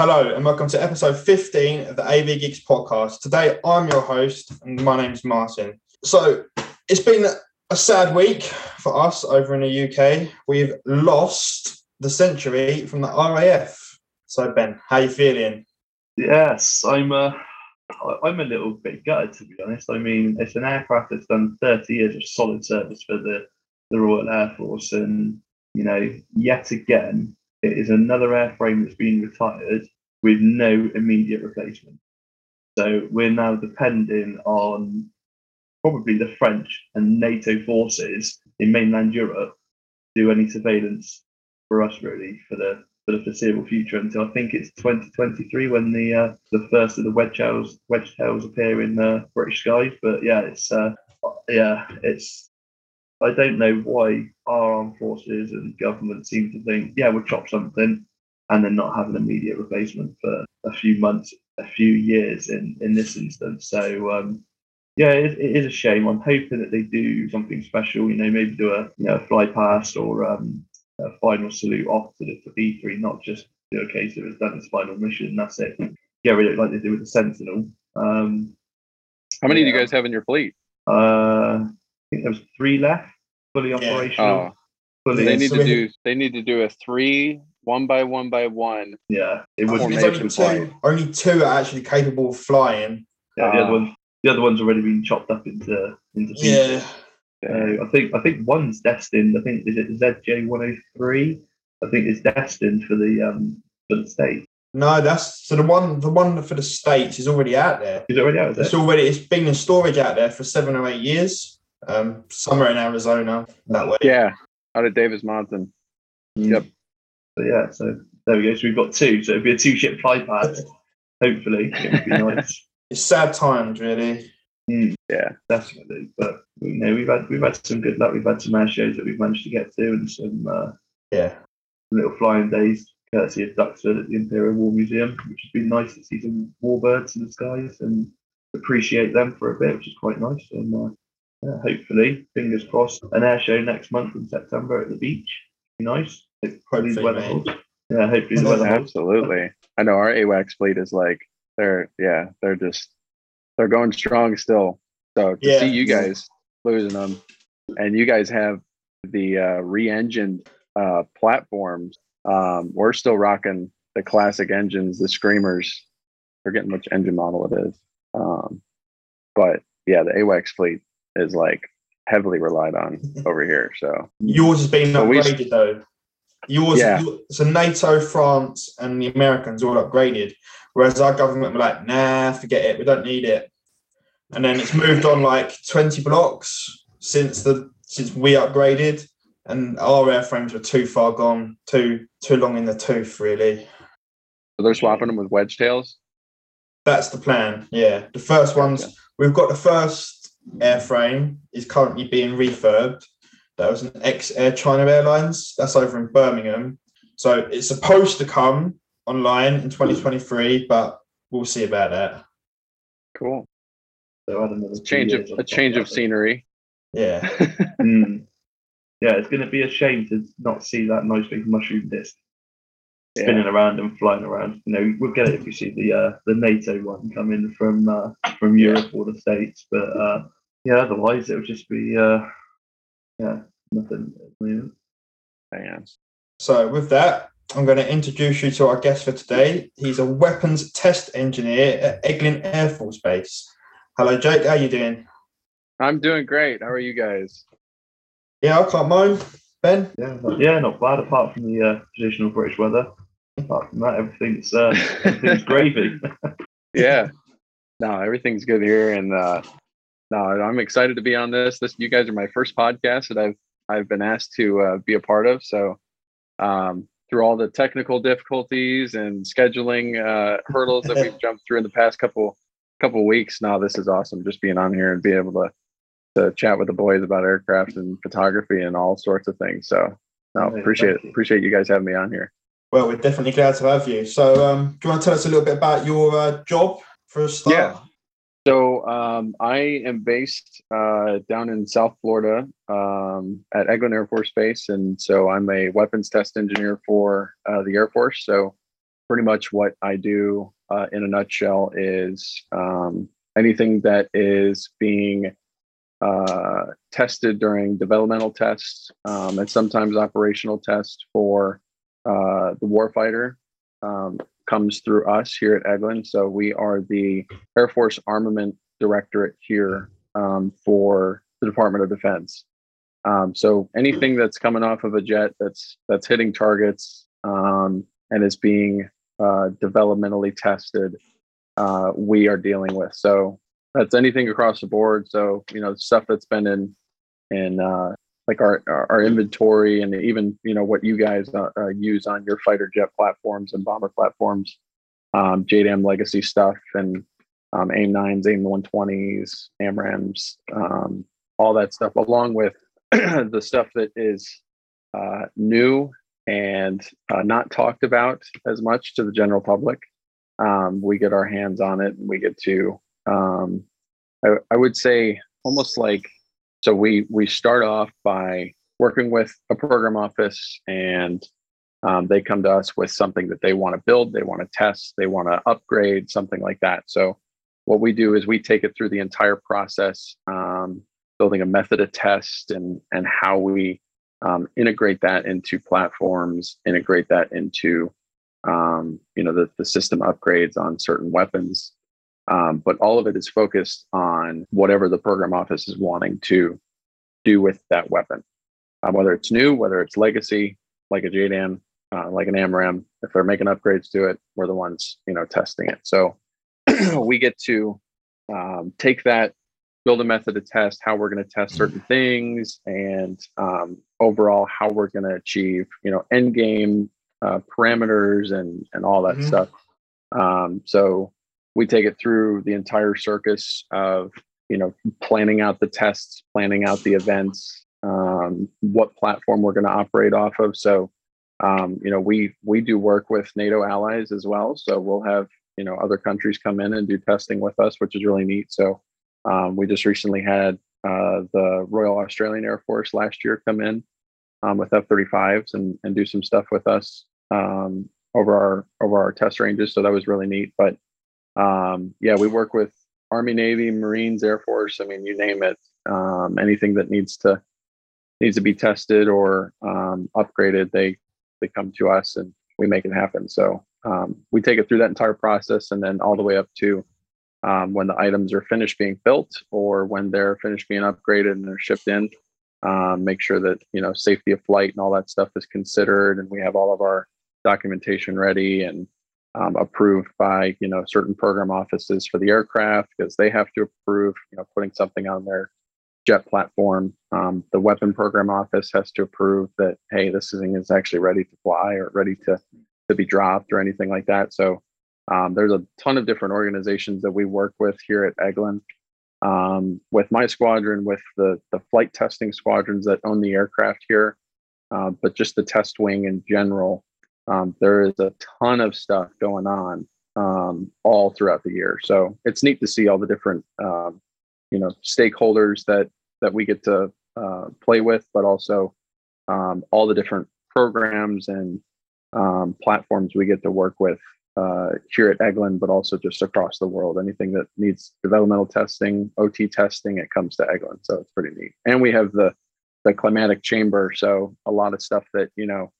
Hello, and welcome to episode 15 of the AV Geeks podcast. Today, I'm your host, and my name's Martin. So, it's been a sad week for us over in the UK. We've lost the Sentry from the RAF. So, Ben, how you feeling? Yes, I'm. Uh, I'm a little bit gutted to be honest. I mean, it's an aircraft that's done 30 years of solid service for the the Royal Air Force, and you know, yet again, it is another airframe that's been retired with no immediate replacement. So we're now depending on probably the French and NATO forces in mainland Europe to do any surveillance for us really for the for the foreseeable future until I think it's 2023 when the uh, the first of the Wedgetails wedge tails appear in uh, British skies. But yeah, it's uh, yeah, it's I don't know why our armed forces and government seem to think yeah we'll chop something and then not have an immediate replacement for a few months, a few years in in this instance. So um, yeah, it, it is a shame. I'm hoping that they do something special. You know, maybe do a you know a fly past or um, a final salute off to the E-3, not just do a case of it's done its final mission. That's it. Get rid of it like they do with the Sentinel. Um, How many do you guys have in your fleet? uh, think there was three left, fully Yeah. operational. Oh, fully, they need so to do. They need to do a three, one by one by one. yeah, it would There's be. Formation only two, only two are actually capable of flying. Yeah, the Ah. other one, the other one's already been chopped up into into pieces. Yeah. Uh, I think I think one's destined. I think is it ZJ one hundred three. I think is destined for the um for the state. No, that's so the one the one for the States is already out there. Is it already out? Is It's already it's been in storage out there for seven or eight years. Um, somewhere in Arizona that way. Yeah, out of Davis-Monthan. Yep. So yeah, so there we go. So we've got two. So it'd be a two ship fly past. Hopefully, it would be nice. It's sad times, really. Mm, Yeah, definitely. But you know, we've had we've had some good luck. We've had some air shows that we've managed to get to, and some uh, Yeah. little flying days courtesy of Duxford at the Imperial War Museum, which has been nice to see some warbirds in the skies and appreciate them for a bit, which is quite nice. And uh, yeah, hopefully, fingers crossed, an air show next month in September at the beach. Be nice. Hopefully, the weather holds. Yeah, hopefully the weather holds. absolutely. I know our AWACS fleet is like they're yeah they're just they're going strong still. So to Yeah. see you guys losing them, and you guys have the uh, re-engined uh, platforms. Um, we're still rocking the classic engines, the Screamers. Forgetting which engine model it is. Um, but yeah, the AWACS fleet is like heavily relied on mm-hmm. over here. So Yours has been So we- upgraded though. Yours, Yeah. so NATO, France, and the Americans all upgraded, whereas our government were like, "Nah, forget it. We don't need it." And then it's moved on like twenty blocks since the since we upgraded, and our airframes were too far gone, too too long in the tooth, really. so they're swapping them with Wedgetails. That's the plan. Yeah, the first ones Gotcha. we've got the first airframe is currently being refurbed. That was an ex Air China Airlines. That's over in Birmingham. So it's supposed to come online in 2023, but we'll see about that. Cool. So add another two Change of a change of that. scenery. Yeah. Mm. Yeah, it's going to be a shame to not see that nice big mushroom disc spinning around and flying around. You know, we'll get it if we see the uh, the NATO one coming from uh, from Europe or the States. But uh, yeah, otherwise it would just be uh, yeah nothing. at the moment. So with that, I'm going to introduce you to our guest for today. He's a weapons test engineer at Eglin Air Force Base. Hello, Jake. How you doing? I'm doing great. How are you guys? Yeah, I can't moan. Ben. Yeah, not, yeah, not bad. Apart from the uh, traditional British weather, apart from that, everything's uh, everything's gravy. yeah. No, everything's good here, and uh, no, I'm excited to be on this. This you guys are my first podcast that I've I've been asked to uh, be a part of. So um, through all the technical difficulties and scheduling uh, hurdles that we've jumped through in the past couple couple weeks, now this is awesome. Just being on here and being able to to chat with the boys about aircraft and photography and all sorts of things. So no, appreciate appreciate you guys having me on here. Well, we're definitely glad to have you. So, um, do you want to tell us a little bit about your uh, job for a start? Yeah. So um, I am based uh, down in South Florida um, at Eglin Air Force Base, and so I'm a weapons test engineer for uh, the Air Force. So pretty much what I do uh, in a nutshell is um, anything that is being uh, tested during developmental tests um, and sometimes operational tests for uh, the warfighter um, comes through us here at Eglin. So we are the Air Force Armament Directorate here um, for the Department of Defense. Um, so anything that's coming off of a jet that's that's hitting targets um, and is being uh, developmentally tested, uh, we are dealing with. So that's anything across the board. So you know stuff that's been in in uh, like our, our, inventory and even you know what you guys uh, uh, use on your fighter jet platforms and bomber platforms, um, JDAM legacy stuff and um, AIM nines, AIM one twenties, AMRAAMs, um, all that stuff, along with the stuff that is uh, new and uh, not talked about as much to the general public. Um, we get our hands on it and we get to, um, I, I would say, almost like so we we start off by working with a program office and um, they come to us with something that they want to build, they want to test, they want to upgrade, something like that. So what we do is we take it through the entire process, um, building a method of test and and how we um, integrate that into platforms, integrate that into um, you know the, the system upgrades on certain weapons. Um, but all of it is focused on whatever the program office is wanting to do with that weapon, uh, whether it's new, whether it's legacy, like a JDAM, uh, like an AMRAAM. If they're making upgrades to it, we're the ones you know testing it. So we get to um, take that, build a method to test how we're going to test certain things, and um, overall how we're going to achieve you know end game uh, parameters and and all that Mhm. stuff. Um, so we take it through the entire circus of you know planning out the tests, planning out the events, um, what platform we're going to operate off of. So um, you know we we do work with NATO allies as well. So we'll have you know other countries come in and do testing with us, which is really neat. So um, we just recently had uh, the Royal Australian Air Force last year come in um, with F-35s and, and do some stuff with us um, over our over our test ranges. So that was really neat. But um, yeah, we work with Army, Navy, Marines, Air Force. I mean, you name it. Um, anything that needs to needs to be tested or um, upgraded, they they come to us and we make it happen. So um, we take it through that entire process and then all the way up to um, when the items are finished being built or when they're finished being upgraded and they're shipped in. Um, make sure that you know safety of flight and all that stuff is considered, and we have all of our documentation ready and um, approved by you know certain program offices for the aircraft because they have to approve you know putting something on their jet platform. Um, the weapon program office has to approve that hey this thing is actually ready to fly or ready to to be dropped or anything like that. So um, there's a ton of different organizations that we work with here at Eglin. Um, with my squadron, with the the flight testing squadrons that own the aircraft here, uh, but just the test wing in general, um, there is a ton of stuff going on um, all throughout the year. So it's neat to see all the different um, you know stakeholders that that we get to uh, play with, but also um, all the different programs and um, platforms we get to work with uh, here at Eglin, but also just across the world. Anything that needs developmental testing, OT testing, it comes to Eglin. So it's pretty neat. And we have the the climatic chamber. So a lot of stuff that you know,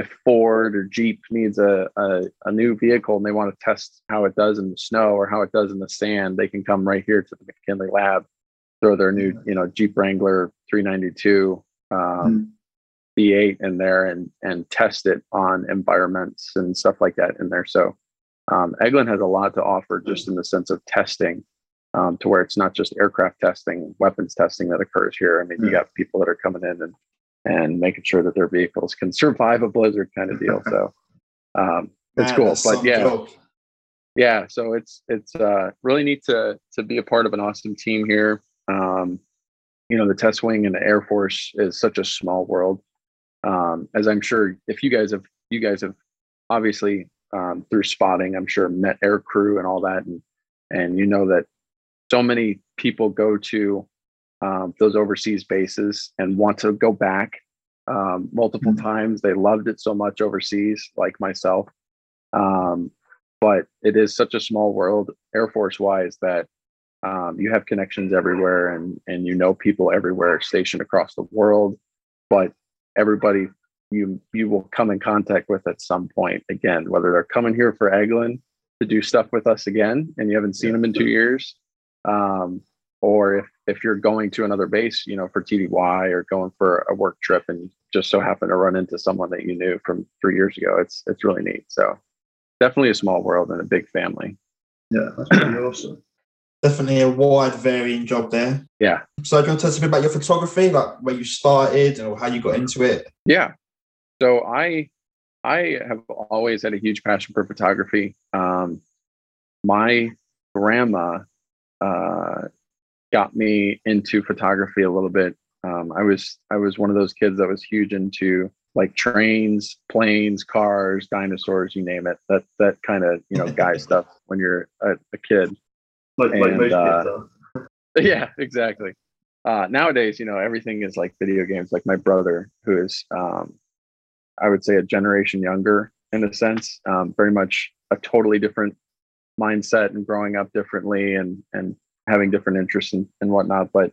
if Ford or Jeep needs a a, a new vehicle and they want to test how it does in the snow or how it does in the sand, they can come right here to the McKinley lab, throw their new you know Jeep Wrangler 392. Um, V8 in there and and test it on environments and stuff like that in there. So um, Eglin has a lot to offer just in the sense of testing, um, to where it's not just aircraft testing, weapons testing that occurs here. I mean, you got people that are coming in and and making sure that their vehicles can survive a blizzard kind of deal. So um, it's cool. But yeah, job. yeah so it's it's uh really neat to to be a part of an awesome team here um you know the test wing and the air force is such a small world um as i'm sure if you guys have you guys have obviously um through spotting i'm sure met air crew and all that and and you know that so many people go to um, those overseas bases and want to go back um, multiple times. They loved it so much overseas like myself. Um, but it is such a small world, Air Force wise, that um, you have connections everywhere and and you know people everywhere stationed across the world. But everybody you you will come in contact with at some point again, whether they're coming here for Eglin to do stuff with us again and you haven't seen them in two years, um, or if if you're going to another base, you know, for TDY or going for a work trip and just so happen to run into someone that you knew from three years ago, it's it's really neat. So definitely a small world and a big family. Yeah, that's pretty awesome. Definitely a wide varying job there. Yeah. So do you want to tell us a bit about your photography, like where you started or how you got into it? Yeah. So I I have always had a huge passion for photography. Um, my grandma uh, got me into photography a little bit. Um, I was I was one of those kids that was huge into like trains, planes, cars, dinosaurs, you name it. That that kind of you know guy stuff when you're a, a kid. Like, like And, most uh. Yeah, exactly. Uh, nowadays, you know, everything is like video games. Like my brother, who is, um, I would say, a generation younger in a sense, um, very much a totally different mindset and growing up differently and and having different interests and, and whatnot. But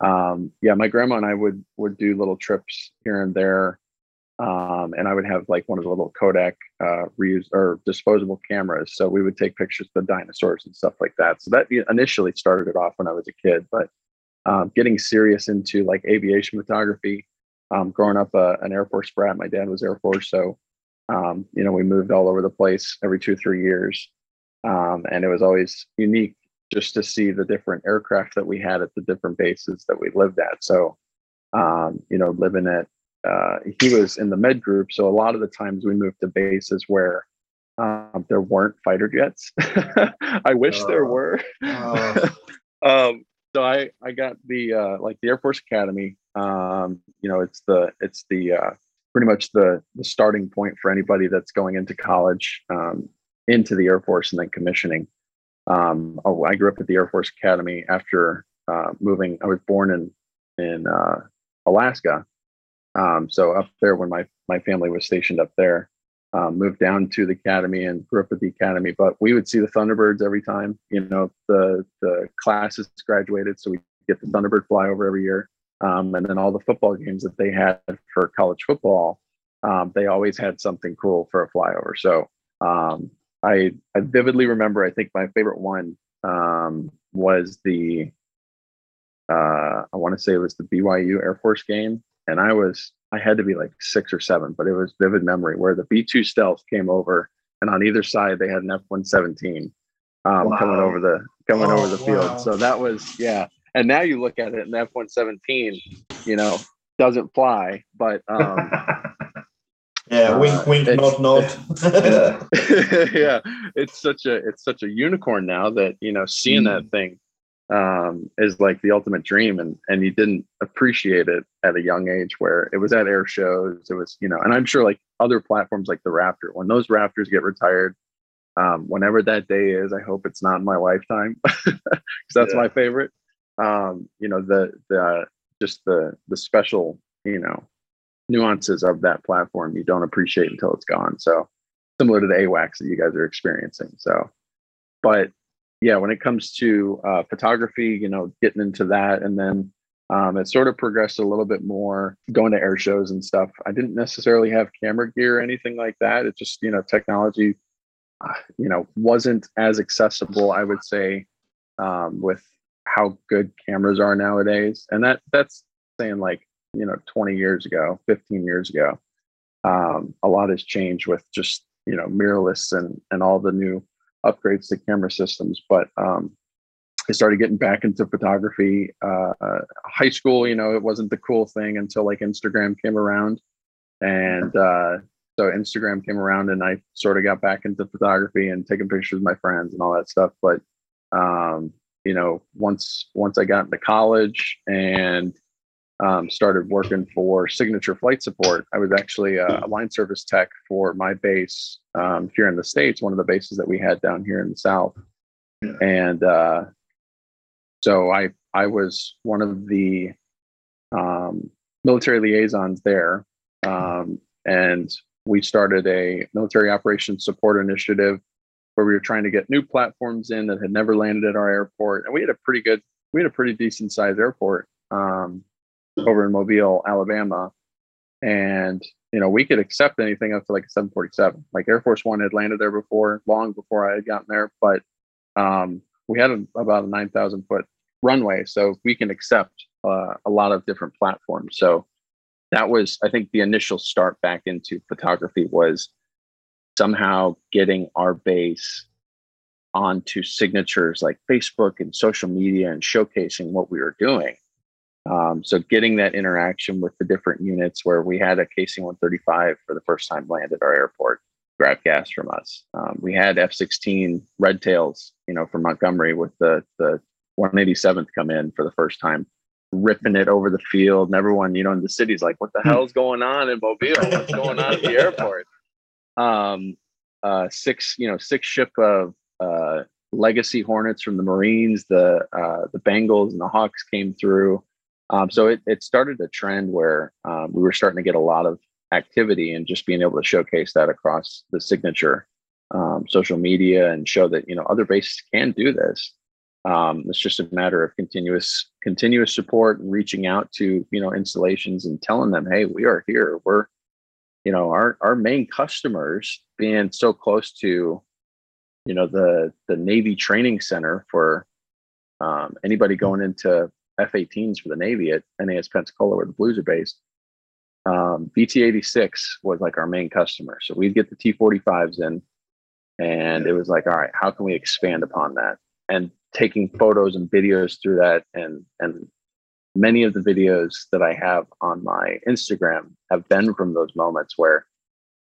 um, yeah, my grandma and I would would do little trips here and there, um, and I would have like one of the little Kodak uh, reuse or disposable cameras. So we would take pictures of the dinosaurs and stuff like that. So that initially started it off when I was a kid, but um, getting serious into like aviation photography. Um, growing up uh, an Air Force brat, my dad was Air Force, so um, you know we moved all over the place every two three years, um, and it was always unique just to see the different aircraft that we had at the different bases that we lived at. So um, you know, living at uh, he was in the med group, so a lot of the times we moved to bases where um, there weren't fighter jets. I wish there Oh. were. Oh. um, so I I got the uh, like the Air Force Academy. Um, you know, it's the it's the uh, pretty much the the starting point for anybody that's going into college, um, into the Air Force and then commissioning. Um, oh, I grew up at the Air Force Academy after uh, moving. I was born in in uh, Alaska, um, so up there when my my family was stationed up there. Um, moved down to the academy and grew up at the academy, but we would see the Thunderbirds every time. You know, the the classes graduated, so we get the Thunderbird flyover every year. Um, and then all the football games that they had for college football, um, they always had something cool for a flyover. So um, I I vividly remember. I think my favorite one um, was the uh, I want to say it was the BYU Air Force game, and I was I had to be like six or seven, but it was vivid memory where the B two stealth came over, and on either side they had an F one seventeen um, coming over the coming over Oh, the field. wow. So that was yeah. And now you look at it, and F one seventeen, you know, doesn't fly, but um, Yeah, Uh, wink, wink, it's- nod, nod. yeah, it's such a it's such a unicorn now that you know seeing that thing um, is like the ultimate dream, and and you didn't appreciate it at a young age where it was at air shows, it was you know, and I'm sure like other platforms like the Raptor, when those Raptors get retired, um, whenever that day is, I hope it's not in my lifetime because that's Yeah. my favorite. Um, you know the the just the the special you know nuances of that platform you don't appreciate until it's gone. So similar to the AWACS that you guys are experiencing. So, but yeah, when it comes to uh, photography, you know, getting into that, and then um, it sort of progressed a little bit more going to air shows and stuff. I didn't necessarily have camera gear or anything like that. It just, you know, technology, uh, you know, wasn't as accessible, I would say, um, with how good cameras are nowadays. And that that's saying like, you know, 20 years ago, 15 years ago. Um, a lot has changed with just, you know, mirrorless and and all the new upgrades to camera systems. But um, I started getting back into photography. Uh, high school, you know, it wasn't the cool thing until like Instagram came around, and uh, so Instagram came around, and I sort of got back into photography and taking pictures of my friends and all that stuff. But um, you know, once once I got into college and um, started working for Signature Flight Support. I was actually a, a line service tech for my base um, here in the States, one of the bases that we had down here in the South. And uh, so I, I was one of the um, military liaisons there. Um, and we started a military operations support initiative where we were trying to get new platforms in that had never landed at our airport. And we had a pretty good, we had a pretty decent sized airport um, over in Mobile, Alabama. And, you know, we could accept anything up to like a 747. Like Air Force One had landed there before, long before I had gotten there. But um, we had a, about a 9,000 foot runway. So we can accept uh, a lot of different platforms. So that was, I think, the initial start back into photography was somehow getting our base onto signatures like Facebook and social media and showcasing what we were doing. Um, so getting that interaction with the different units where we had a KC 135 for the first time land at our airport, grab gas from us. Um, we had F-16 Red Tails, you know, from Montgomery with the the 187th come in for the first time, ripping it over the field. And everyone, you know, in the city's like, what the Hmm. hell's going on in Mobile? What's going on at the airport? Um, uh, six, you know, six ship of uh, legacy Hornets from the Marines, the uh, the Bengals and the Hawks came through. Um, so it, it started a trend where um, we were starting to get a lot of activity and just being able to showcase that across the signature um, social media and show that you know other bases can do this. Um, it's just a matter of continuous continuous support and reaching out to you know installations and telling them, hey, we are here. We're you know our our main customers being so close to you know the the Navy Training Center for um, anybody going into F-18s for the Navy at NAS Pensacola, where the Blues are based. Um, VT-86 was like our main customer, so we'd get the T-45s in, and it was like, all right, how can we expand upon that? And taking photos and videos through that, and and many of the videos that I have on my Instagram have been from those moments where,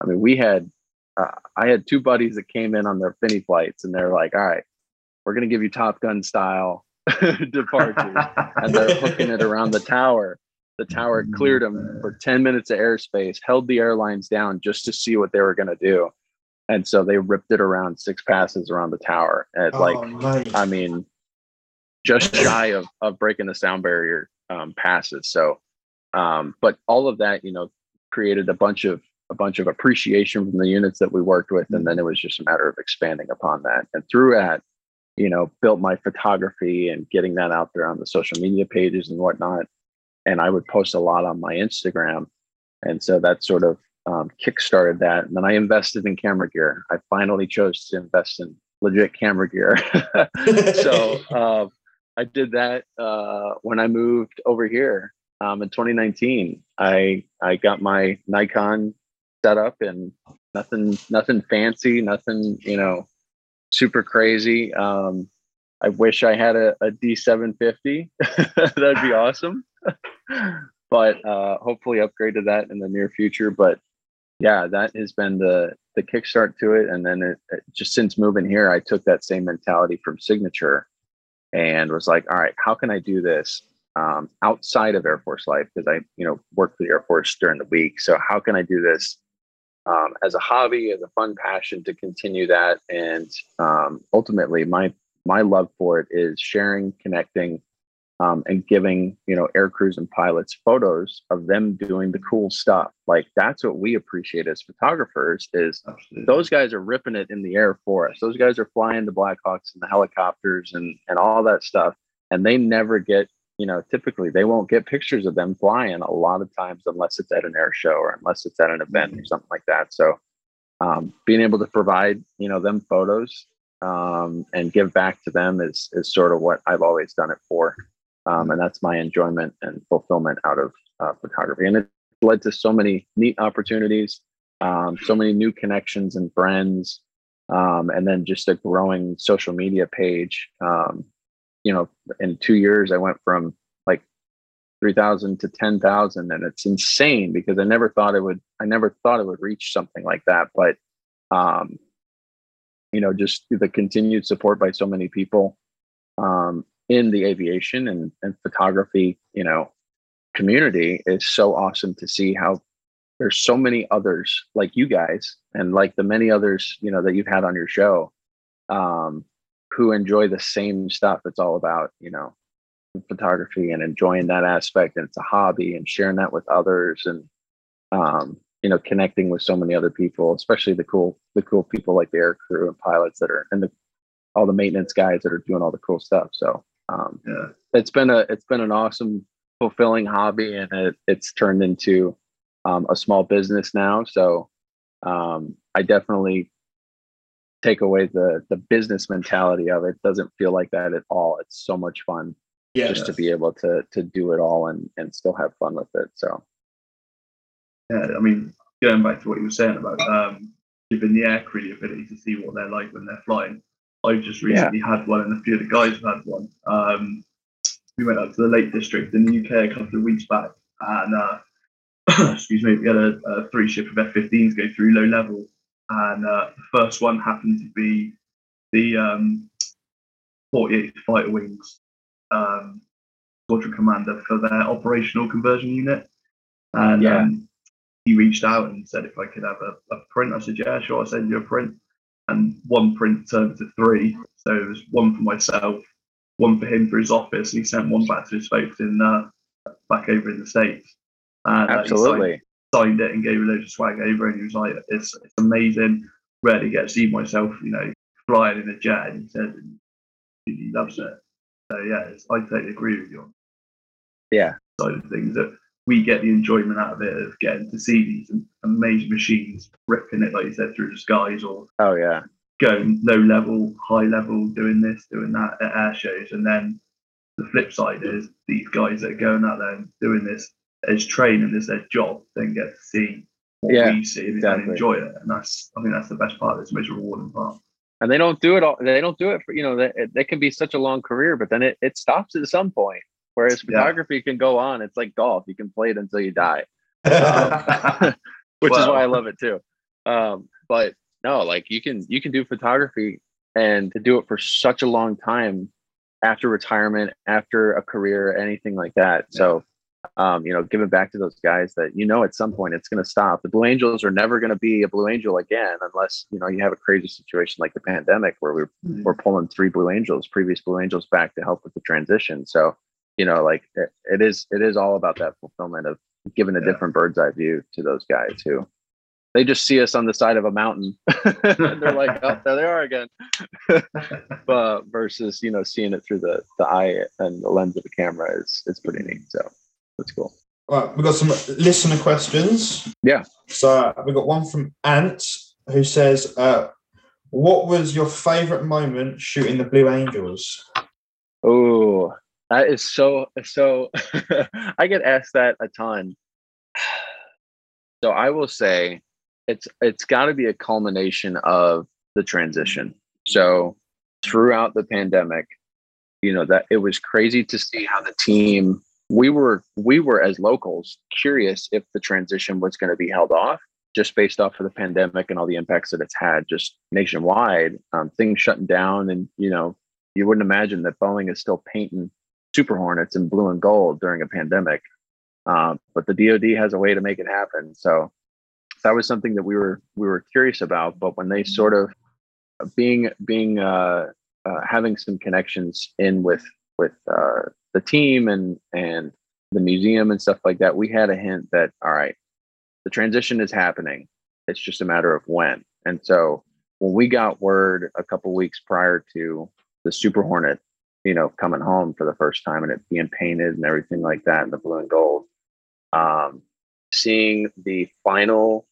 I mean, we had, uh, I had two buddies that came in on their fini flights, and they're like, all right, we're gonna give you Top Gun style departures and they're hooking it around the tower. The tower cleared them for 10 minutes of airspace, held the airlines down just to see what they were going to do. And so they ripped it around six passes around the tower. And Oh, like, mate. I mean, just shy of, of breaking the sound barrier um, passes. So, um, but all of that, you know, created a bunch of a bunch of appreciation from the units that we worked with, and then it was just a matter of expanding upon that. And through that, you know, built my photography and getting that out there on the social media pages and whatnot. And I would post a lot on my Instagram, and so that sort of um, kickstarted that. And then I invested in camera gear. I finally chose to invest in legit camera gear. so uh, I did that uh, when I moved over here um, in 2019. I I got my Nikon set up and nothing nothing fancy, nothing you know super crazy. Um, I wish I had a, a D750. That'd be awesome. but uh, hopefully upgrade to that in the near future. But yeah, that has been the the kickstart to it. And then it, it- just since moving here, I took that same mentality from Signature and was like, all right, how can I do this um, outside of Air Force life? Because I, you know, work for the Air Force during the week. So how can I do this um, as a hobby, as a fun passion to continue that? And um, ultimately, my my love for it is sharing, connecting, um, and giving you know air crews and pilots photos of them doing the cool stuff. Like that's what we appreciate as photographers is Absolutely. those guys are ripping it in the air for us. Those guys are flying the Blackhawks and the helicopters and and all that stuff, and they never get you know typically they won't get pictures of them flying a lot of times unless it's at an air show or unless it's at an event or something like that. So um, being able to provide you know them photos um, and give back to them is is sort of what I've always done it for, um, and that's my enjoyment and fulfillment out of uh, photography. And it led to so many neat opportunities, um, so many new connections and friends, um, and then just a growing social media page. You know, in two years, I went from like 3,000 to 10,000 and it's insane because I never thought it would, I never thought it would reach something like that. But, um, you know, just the continued support by so many people, um, in the aviation and, and photography, you know, community is so awesome to see how there's so many others like you guys and like the many others, you know, that you've had on your show, um, who enjoy the same stuff. It's all about, you know, photography and enjoying that aspect and it's a hobby and sharing that with others and um you know connecting with so many other people, especially the cool the cool people like the air crew and pilots that are and the all the maintenance guys that are doing all the cool stuff. So um, Yeah. it's been a it's been an awesome fulfilling hobby and it, it's turned into um, a small business now so um, i definitely take away the the business mentality of it doesn't feel like that at all it's so much fun Yeah. just to be able to to do it all and and still have fun with it so Yeah, I mean, going back to what you were saying about um, giving the aircrew the ability to see what they're like when they're flying. I've just recently had one, and a few of the guys have had one. Um, we went up to the Lake District in the UK a couple of weeks back, and uh, excuse me, we had a, a three ship of F-15s go through low level, and uh, the first one happened to be the um, 48th Fighter Wings um, squadron commander for their operational conversion unit, and Yeah. um, he reached out and said if I could have a, a print. I said, yeah, sure, I'll send you a print. And one print turned to three. So it was one for myself, one for him for his office, and he sent one back to his folks in uh, back over in the States. And, uh, absolutely signed, signed it and gave a load of swag over, and he was like, it's, it's amazing. Rarely get to see myself, you know, flying in a jet. And he said he loves it. So yeah, it's, I totally agree with you on yeah side of things that we get the enjoyment out of it of getting to see these amazing machines ripping it, like you said, through the skies or oh yeah going low level, high level, doing this, doing that at air shows. And then the flip side is these guys that are going out there and doing this as training, as their job, then get to see what Yeah, we see and exactly. enjoy it. And that's, I think that's the best part. It's the most rewarding part. and they don't do it all they don't do it for you know that they can be such a long career but then it, it stops at some point whereas Yeah. photography can go on it's like golf you can play it until you die Um, which is why I love it too. Um, but no, like you can you can do photography and to do it for such a long time after retirement, after a career, anything like that. So um, you know, giving back to those guys that you know at some point it's going to stop. The Blue Angels are never going to be a Blue Angel again unless you know you have a crazy situation like the pandemic where we're we're pulling three Blue Angels, previous Blue Angels, back to help with the transition. So you know, like it, it is it is all about that fulfillment of giving a Yeah. different bird's eye view to those guys who they just see us on the side of a mountain and they're like oh there they are again but versus you know seeing it through the the eye and the lens of the camera is it's pretty neat so that's cool Right, we've got some listener questions. Yeah. So we've got one from Ant who says, uh, What was your favourite moment shooting the Blue Angels? oh that is so so i get asked that a ton so i will say it's it's got to be a culmination of the transition so throughout the pandemic you know that it was crazy to see how the team we were we were as locals curious if the transition was going to be held off just based off of the pandemic and all the impacts that it's had just nationwide. Um, things shutting down and you know you wouldn't imagine that boeing is still painting super hornets in blue and gold during a pandemic. Um, but the dod has a way to make it happen. So that was something that we were we were curious about but when they sort of being being uh, uh, having some connections in with with uh, the team and and the museum and stuff like that, we had a hint that all right, the transition is happening. It's just a matter of when. And so when we got word a couple weeks prior to the Super Hornet, you know, coming home for the first time and it being painted and everything like that in the blue and gold, um, seeing the final,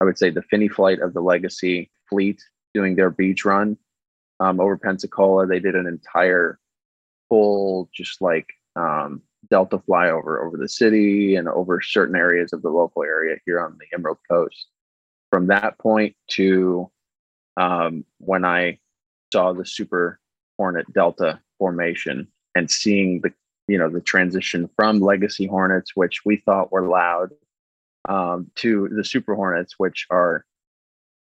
I would say the fini flight of the Legacy fleet doing their beach run um, over Pensacola. They did an entire full, just like um, Delta flyover over the city and over certain areas of the local area here on the Emerald Coast. From that point to um, when I saw the Super Hornet Delta formation and seeing the you know the transition from Legacy Hornets, which we thought were loud, um, to the Super Hornets, which are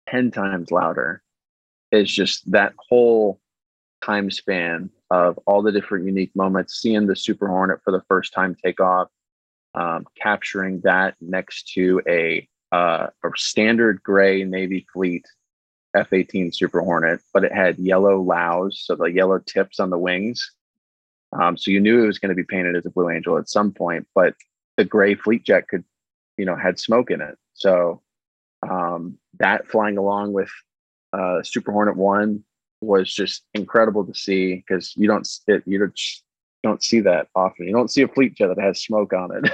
ten times louder, is just that whole time span of all the different unique moments, seeing the Super Hornet for the first time take off, um, capturing that next to a, uh, a standard gray Navy fleet F 18 Super Hornet, but it had yellow lows, so the yellow tips on the wings. Um, so you knew it was going to be painted as a Blue Angel at some point, but the gray fleet jet could, you know, had smoke in it. So um, that flying along with uh, Super Hornet One was just incredible to see because you don't it, you don't don't see that often. You don't see a fleet jet that has smoke on it.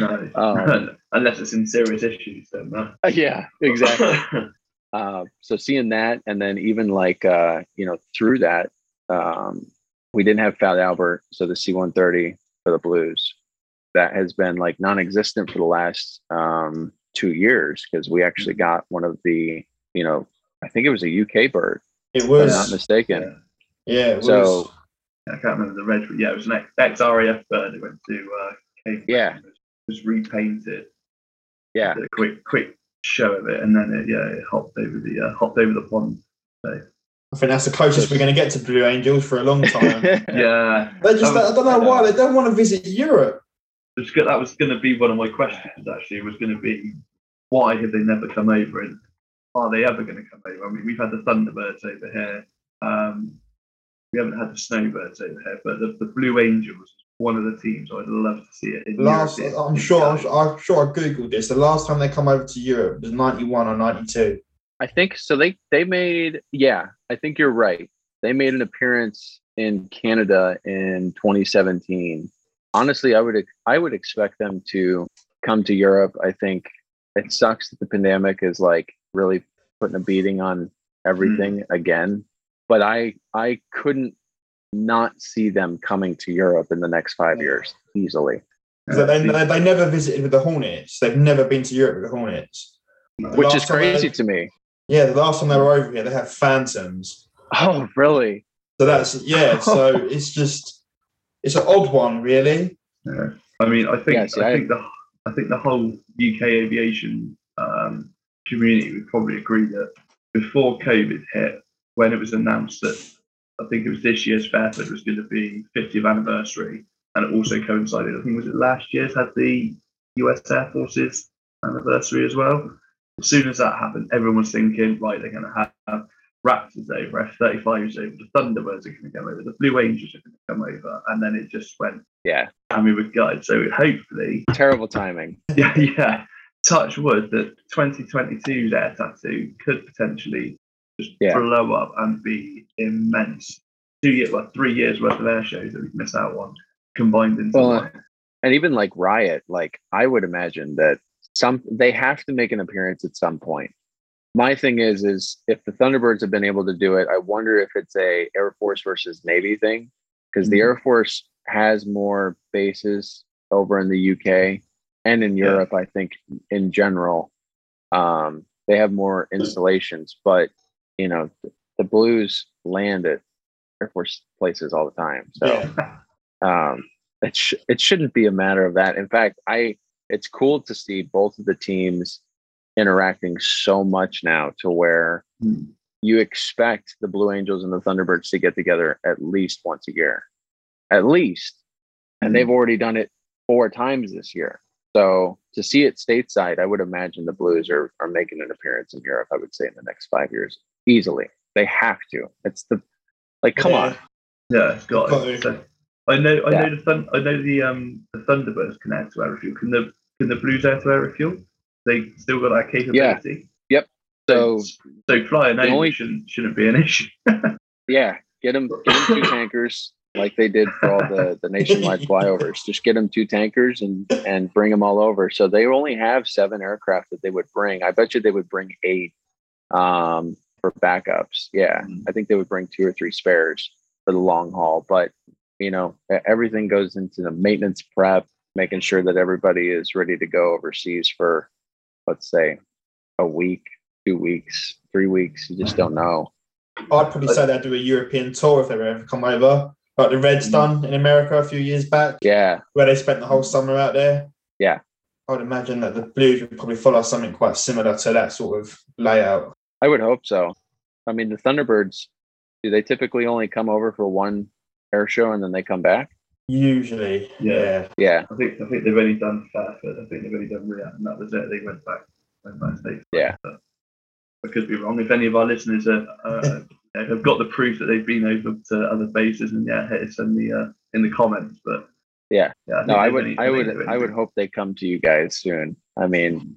No. Um, Unless it's in serious issues, then. Uh, yeah, exactly. uh, so seeing that, and then even like uh, you know through that, um, we didn't have Fat Albert, so the C-130 for the Blues that has been like non-existent for the last um, two years because we actually got one of the you know I think it was a UK bird, It if I'm was. not mistaken. yeah. Yeah. It was. So- I can't remember the red. but yeah, it was an ex, ex RAF bird. It went to uh, Cape Yeah. Breton, was, was repainted. Yeah, Did a quick quick show of it, and then it, yeah, it hopped over the uh, hopped over the pond. So, I think that's the closest we're going to get to Blue Angels for a long time. yeah, they just—I don't know why, they don't want to visit Europe. it was good. That was going to be one of my questions. Actually, was going to be why have they never come over, and are they ever going to come over? I mean, we've had the Thunderbirds over here. Um, we haven't had the Snowbirds over here, but the, the Blue Angels, one of the teams I'd love to see it in. Last, European I'm sure, I'm, sure- I'm sure I googled this. The last time they come over to Europe was 91 or 92. I think so. They they made yeah. I think you're right. They made an appearance in Canada in 2017. Honestly, I would I would expect them to come to Europe. I think it sucks that the pandemic is like really putting a beating on everything again. But I I couldn't not see them coming to Europe in the next five years easily. So they, they, they never visited with the Hornets. They've never been to Europe with the Hornets. The Which is time they- crazy to me. Yeah, the last time they were over here, they had Phantoms. Oh, really? So that's, yeah, so it's just, it's an odd one, really. Yeah. I mean, I think Yeah, see, I I- think the I think the whole UK aviation um, community would probably agree that before COVID hit, when it was announced that I think it was this year's Fairford was going to be 50th anniversary, and it also coincided. I think was it last year's had the US Air Force's anniversary as well. As soon as that happened, everyone was thinking, right, they're going to have Raptors over, F-35s over, the Thunderbirds are going to come over, the Blue Angels are going to come over, and then it just went Yeah. and we were gutted. So hopefully, Terrible timing. yeah, yeah. Touch wood that 2022's air tattoo could potentially just Yeah. blow up and be immense. Two years, well, three years worth of air shows that we've missed out on combined into Well, one. and even like RIAT like i would imagine that some they have to make an appearance at some point my thing is is if the thunderbirds have been able to do it i wonder if it's a air force versus navy thing because the Mhm. air force has more bases over in the uk and in Yeah. europe i think in general um, they have more installations but you know the blues land at air force places all the time so Yeah. um, it sh- it shouldn't be a matter of that. In fact, I it's cool to see both of the teams interacting so much now to where Hmm. you expect the Blue Angels and the Thunderbirds to get together at least once a year, at least, and they've already done it four times this year. So to see it stateside, I would imagine the Blues are are making an appearance in Europe. I would say in the next five years, easily. They have to. It's the like, come Yeah. on. Yeah, it's got Got it. So, I know, I Yeah. know the thun- I know the um the Thunderbirds can air to air refuel. Can the can the Blues air to air refuel? They still got that capability. Yep. So so flying the over only- shouldn't shouldn't be an issue. Yeah, get them, get them two tankers like they did for all the, the nationwide flyovers. Just get them two tankers and and bring them all over. So they only have seven aircraft that they would bring. I bet you they would bring eight um, for backups. Yeah, Mm. I think they would bring two or three spares for the long haul. But you know, everything goes into the maintenance prep, making sure that everybody is ready to go overseas for, let's say, a week, two weeks, three weeks. You just don't know. I'd probably say they'd do a European tour if they ever come over, like the Reds done in America a few years back, Yeah, where they spent the whole summer out there. Yeah. I'd imagine that the Blues would probably follow something quite similar to that sort of layout. I would hope so. I mean, the Thunderbirds, do they typically only come over for one air show and then they come back? Usually, Yeah. yeah. Yeah, I think I think they've only done Fairford. I think they've only done RIAT, and that was it. They went back, went back states. Yeah. But I could be wrong. If any of our listeners are, uh, you know, have got the proof that they've been over to other bases, and yeah, hit us in the uh, in the comments. But Yeah. yeah. think no, I would, I would, I would hope they come to you guys soon. I mean,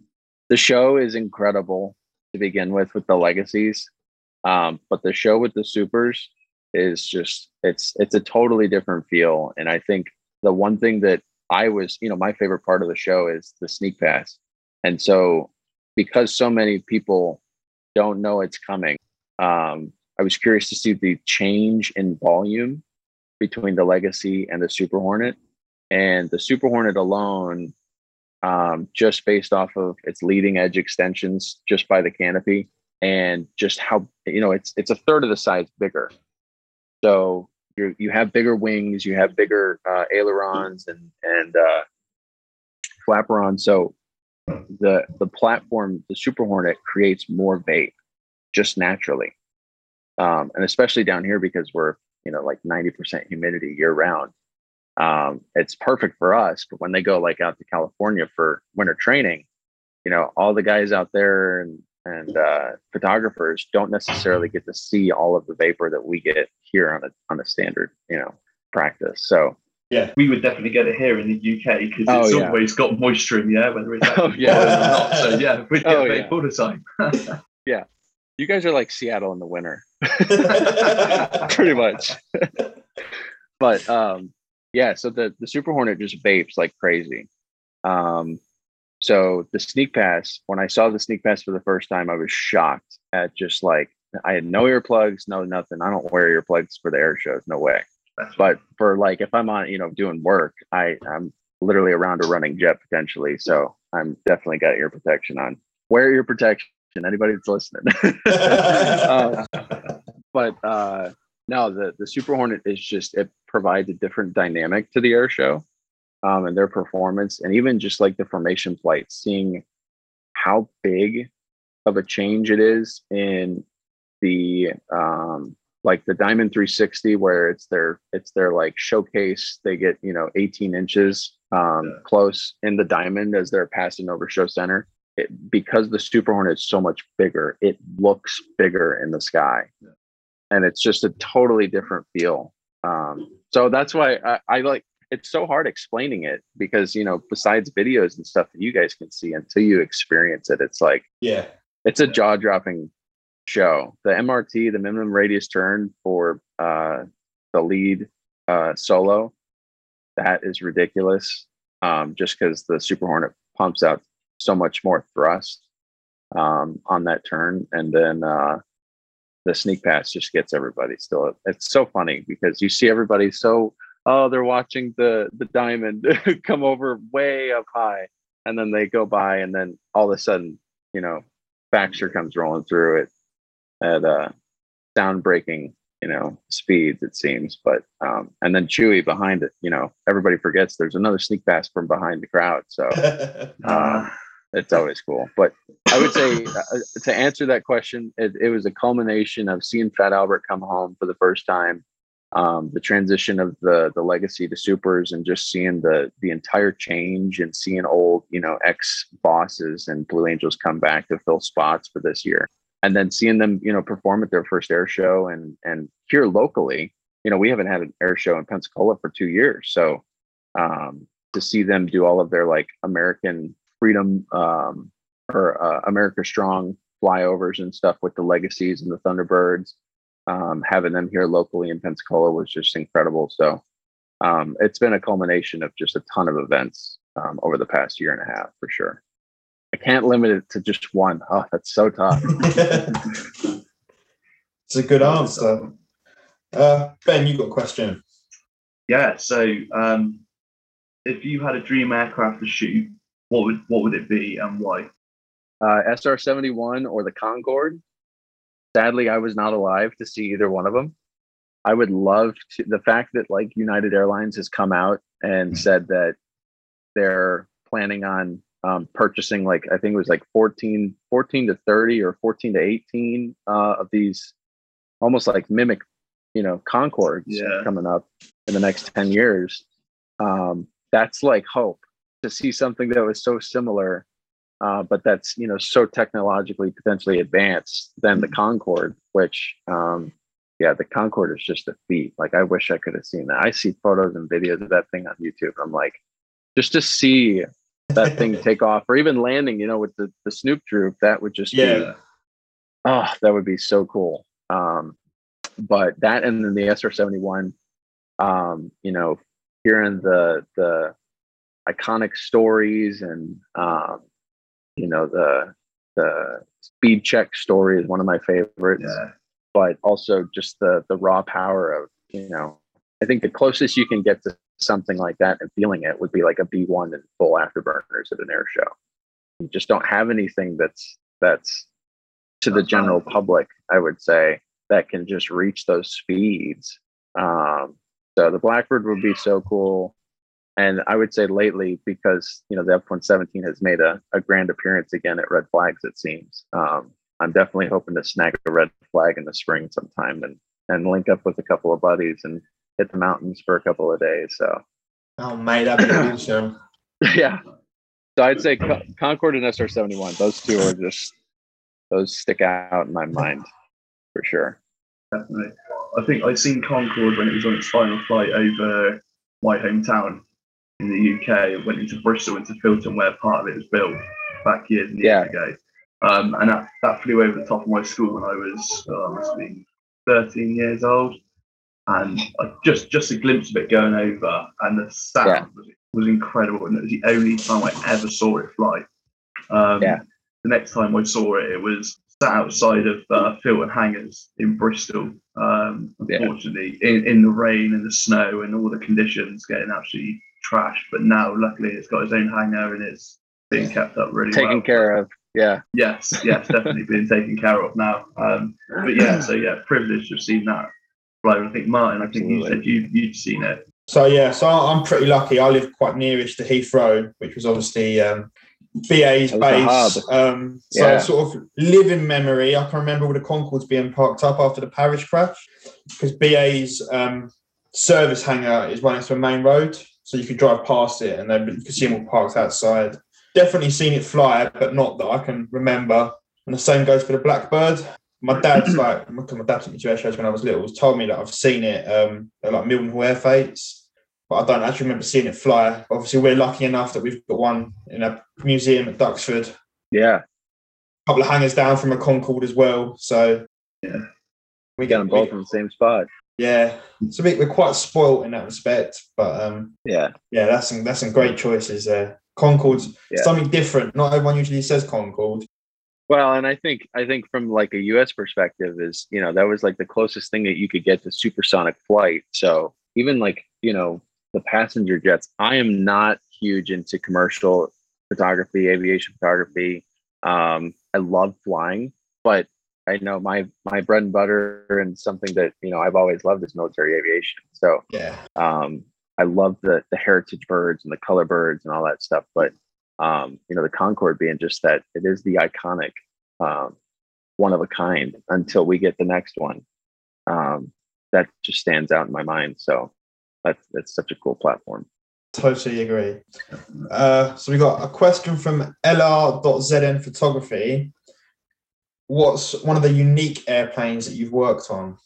the show is incredible to begin with with the legacies um, but the show with the supers is just it's it's a totally different feel and i think the one thing that i was you know my favorite part of the show is the sneak pass and so because so many people don't know it's coming um, i was curious to see the change in volume between the legacy and the super hornet. And the super hornet alone um, just based off of its leading edge extensions just by the canopy and just how you know it's it's a third of the size bigger. So you you have bigger wings you have bigger uh, ailerons and and uh, flaperons. So the the platform the super hornet creates more vape just naturally um, and especially down here because we're you know like 90% humidity year round um, it's perfect for us. But when they go like out to California for winter training, you know, all the guys out there and and uh, photographers don't necessarily get to see all of the vapor that we get here on a on a standard, you know, practice. So yeah, we would definitely get it here in the UK because Oh, it's yeah. always got moisture in the air, whether it's Oh, yeah. or not. So yeah, we'd get Oh, yeah. all the time. you guys are like Seattle in the winter, pretty much. but um, yeah, so the the Super Hornet just vapes like crazy. Um, so the sneak pass, when I saw the sneak pass for the first time, I was shocked at just like I had no earplugs, no nothing. I don't wear earplugs for the air shows, no way. But for like if I'm on, you know, doing work, I I'm literally around a running jet potentially, so I'm definitely got ear protection on. Wear ear protection. Anybody that's listening. Um, but uh no the the super hornet is just it provides a different dynamic to the air show um and their performance and even just like the formation flight seeing how big of a change it is in the um like the diamond 360 where it's their it's their like showcase they get you know 18 inches um Yeah. close in the diamond as they're passing over show center it, because the super hornet is so much bigger it looks bigger in the sky. Yeah. and it's just a totally different feel. Um so that's why I, I like it's so hard explaining it because you know besides videos and stuff that you guys can see until you experience it it's like yeah, it's a jaw-dropping show. The mrt the minimum radius turn for uh the lead uh solo that is ridiculous um just because the super hornet pumps out so much more thrust um on that turn. And then uh the sneak pass just gets everybody still. It's so funny because you see everybody so oh they're watching the the diamond come over way up high. And then they go by and then all of a sudden you know Baxter comes rolling through it at uh sound breaking you know speeds it seems. But um and then chewy behind it you know everybody forgets there's another sneak pass from behind the crowd. So uh, it's always cool. But i would say uh, to answer that question it, it was a culmination of seeing fat albert come home for the first time um, the transition of the the legacy to supers and just seeing the the entire change and seeing old you know ex bosses and blue angels come back to fill spots for this year. And then seeing them you know perform at their first air show and and here locally you know we haven't had an air show in pensacola for two years. So um to see them do all of their like american freedom um or uh, america strong flyovers and stuff with the legacies and the thunderbirds um having them here locally in pensacola was just incredible so um it's been a culmination of just a ton of events um, over the past year and a half for sure i can't limit it to just one. Oh, that's so tough it's a good answer. Uh, ben, you got a question? Yeah. So, um, if you had a dream aircraft to shoot, what would what would it be and why? uh, SR71 or the Concorde. Sadly, I was not alive to see either one of them. I would love to. The fact that like United Airlines has come out and said that they're planning on um, purchasing like I think it was like 14, 14 to 30 or 14 to 18 uh, of these almost like mimic, you know, Concordes Yeah. coming up in the next 10 years. Um, that's like hope to see something that was so similar uh, but that's you know so technologically potentially advanced than the Concorde, which um, yeah, the Concorde is just a feat. Like I wish I could have seen that. I see photos and videos of that thing on YouTube. I'm like, just to see that thing take off or even landing, you know, with the, the Snoop Troop, that would just be, Yeah. oh, that would be so cool. Um, but that and then the SR 71, um, you know, hearing the, the iconic stories and, um, you know, the, the speed check story is one of my favorites. Yeah. but also just the the raw power of you know i think the closest you can get to something like that and feeling it would be like a b1 and full afterburners at an air show. You just don't have anything that's that's to the general public i would say that can just reach those speeds. Um so the blackbird would be so cool and i would say lately because you know the f-117 has made a, a grand appearance again at red flags it seems um I'm definitely hoping to snag a red flag in the spring sometime and and link up with a couple of buddies and hit the mountains for a couple of days. So Oh, mate, that'd be awesome. yeah, so I'd say Co- Concorde and SR seventy one. Those two are just those stick out in my mind for sure. Definitely. I think I'd seen Concorde when it was on its final flight over my hometown in the UK. It went into Bristol, into Filton, where part of it was built back years and years Yeah. ago. Um, and that, that flew over the top of my school when I was, uh, I must have been 13 years old. And I just just a glimpse of it going over, and the sound Yeah. was, was incredible. And it was the only time I ever saw it fly. Um, Yeah. The next time I saw it, it was sat outside of uh, Filton Hangars in Bristol. Um, Yeah. unfortunately, in, in the rain and the snow and all the conditions, getting absolutely trashed. But now, luckily, it's got its own hangar and it's being kept up really Taken well. care of. Yeah, Yes, yes, definitely being taken care of now. Um, but yeah, so yeah, privileged to have seen that fly. I think Martin, I think you Absolutely. said you you'd seen it. So yeah, so I'm pretty lucky. I live quite nearish to Heathrow, which was obviously um, BA's That was the base. Um, so Yeah. sort of living memory. I can remember all the Concordes being parked up after the Paris crash because BA's um, service hangar is running to a main road, so you can drive past it and then you can see them all parked outside. Definitely seen it fly, but not that I can remember. And the same goes for the Blackbird. My dad's like, my my dad took me to air shows when I was little. Told me that I've seen it. Um, they're like Mildenhall Air Fetes, but I don't actually remember seeing it fly. Obviously, we're lucky enough that we've got one in a museum at Duxford. Yeah, A couple of hangers down from a Concorde as well. So Yeah. we We got them both in the same spot. Yeah, so we, we're quite spoilt in that respect. But um, Yeah, yeah, that's some that's some great choices there. Concorde's Yeah. something different. Not everyone usually says Concorde. Well, and I think I think from like a U.S. perspective is you know that was like the closest thing that you could get to supersonic flight. So even like you know the passenger jets, I am not huge into commercial photography, aviation photography. Um, I love flying, but I know my my bread and butter and something that you know I've always loved is military aviation. So Yeah, um, I love the the heritage birds and the color birds and all that stuff. But um, you know, the Concorde being just that it is the iconic, um, one of a kind until we get the next one. Um, that just stands out in my mind. So that's that's such a cool platform. totally agree. Uh, so we got a question from LR.ZN Photography. What's one of the unique airplanes that you've worked on?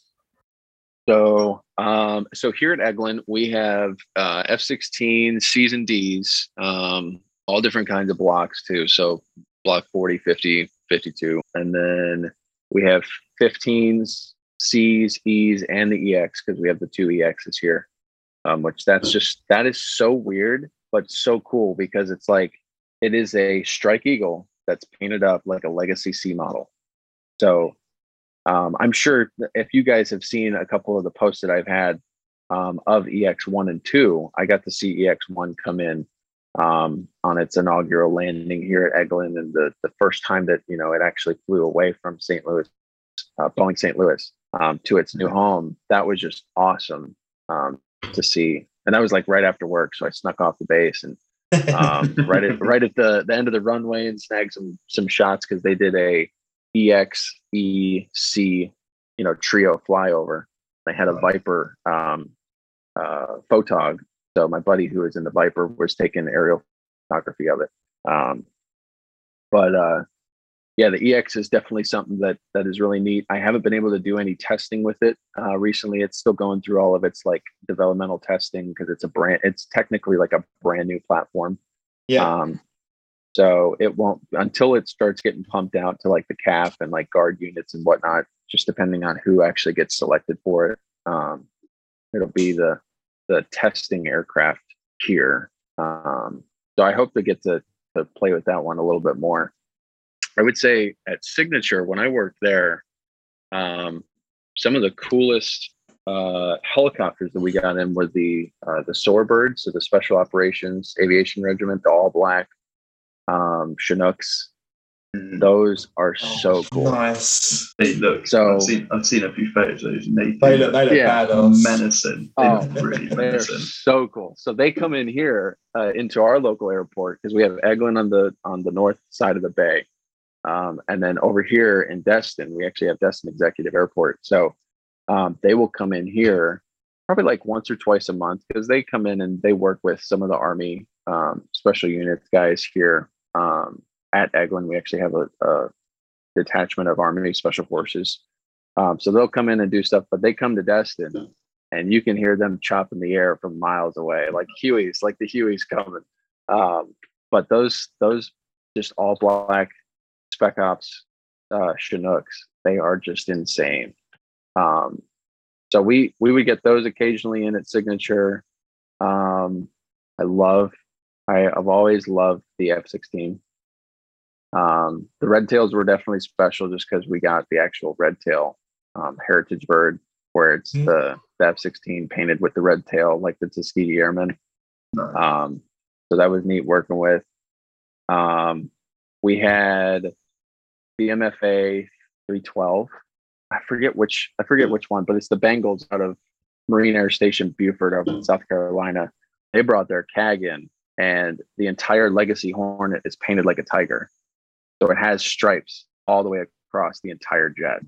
So, um, so here at Eglin, we have uh, F-16 Cs and Ds, um, all different kinds of blocks too. So block 40, 50, 52. And then we have 15s, Cs, Es, and the EX because we have the two EXs here, um, which that's just, that is so weird, but so cool because it's like, it is a Strike Eagle that's painted up like a Legacy C model. So um, I'm sure if you guys have seen a couple of the posts that I've had um, of EX1 and 2, I got to see EX1 come in um, on its inaugural landing here at Eglin, and the the first time that you know it actually flew away from St. Louis, uh, Boeing St. Louis, um, to its new home. That was just awesome um, to see, and that was like right after work, so I snuck off the base and um, right at right at the the end of the runway and snagged some some shots because they did a EX EC you know trio flyover. I had a Viper um, uh, photog. So my buddy who was in the Viper was taking aerial photography of it. Um, but uh, yeah, the EX is definitely something that that is really neat. I haven't been able to do any testing with it uh, recently. It's still going through all of its like developmental testing because it's a brand. It's technically like a brand new platform. Yeah, Um, So it won't until it starts getting pumped out to like the CAF and like guard units and whatnot, just depending on who actually gets selected for it. Um, it'll be the the testing aircraft here. Um, so I hope to get to to play with that one a little bit more. I would say at Signature when I worked there, um, some of the coolest uh, helicopters that we got in were the uh, the Soarbirds, so the Special Operations Aviation Regiment, the all black um, Chinooks. Mm. Those are Oh, so cool. Nice. They look. So- I've seen, I've seen a few photos of those. And they, They look, they look Yeah. badass. menacing. They Oh, look really They're menacing. so cool. So they come in here uh, into our local airport because we have Eglin on the on the north side of the bay, um, and then over here in Destin, we actually have Destin Executive Airport. So um, they will come in here probably like once or twice a month because they come in and they work with some of the Army um, special units guys here um, at Eglin. We actually have a, a detachment of Army Special Forces. Um, so they'll come in and do stuff, but they come to Destin and you can hear them chopping the air from miles away, like Hueys, like the Hueys coming. Um, but those those just all black spec ops uh, Chinooks, they are just insane. Um, so we we would get those occasionally in at signature. Um, I love, I, I've always loved the F sixteen. Um, the red tails were definitely special just because we got the actual red tail um, heritage bird where it's Mm. the, the F-16 painted with the red tail, like the Tuskegee Airmen. Nice. Um, so that was neat working with. Um, we had the MFA 312. I forget which I forget which one, but it's the Bengals out of Marine Air Station Beaufort over in South Carolina. They brought their CAG in, and the entire Legacy Hornet is painted like a tiger. So it has stripes all the way across the entire jet.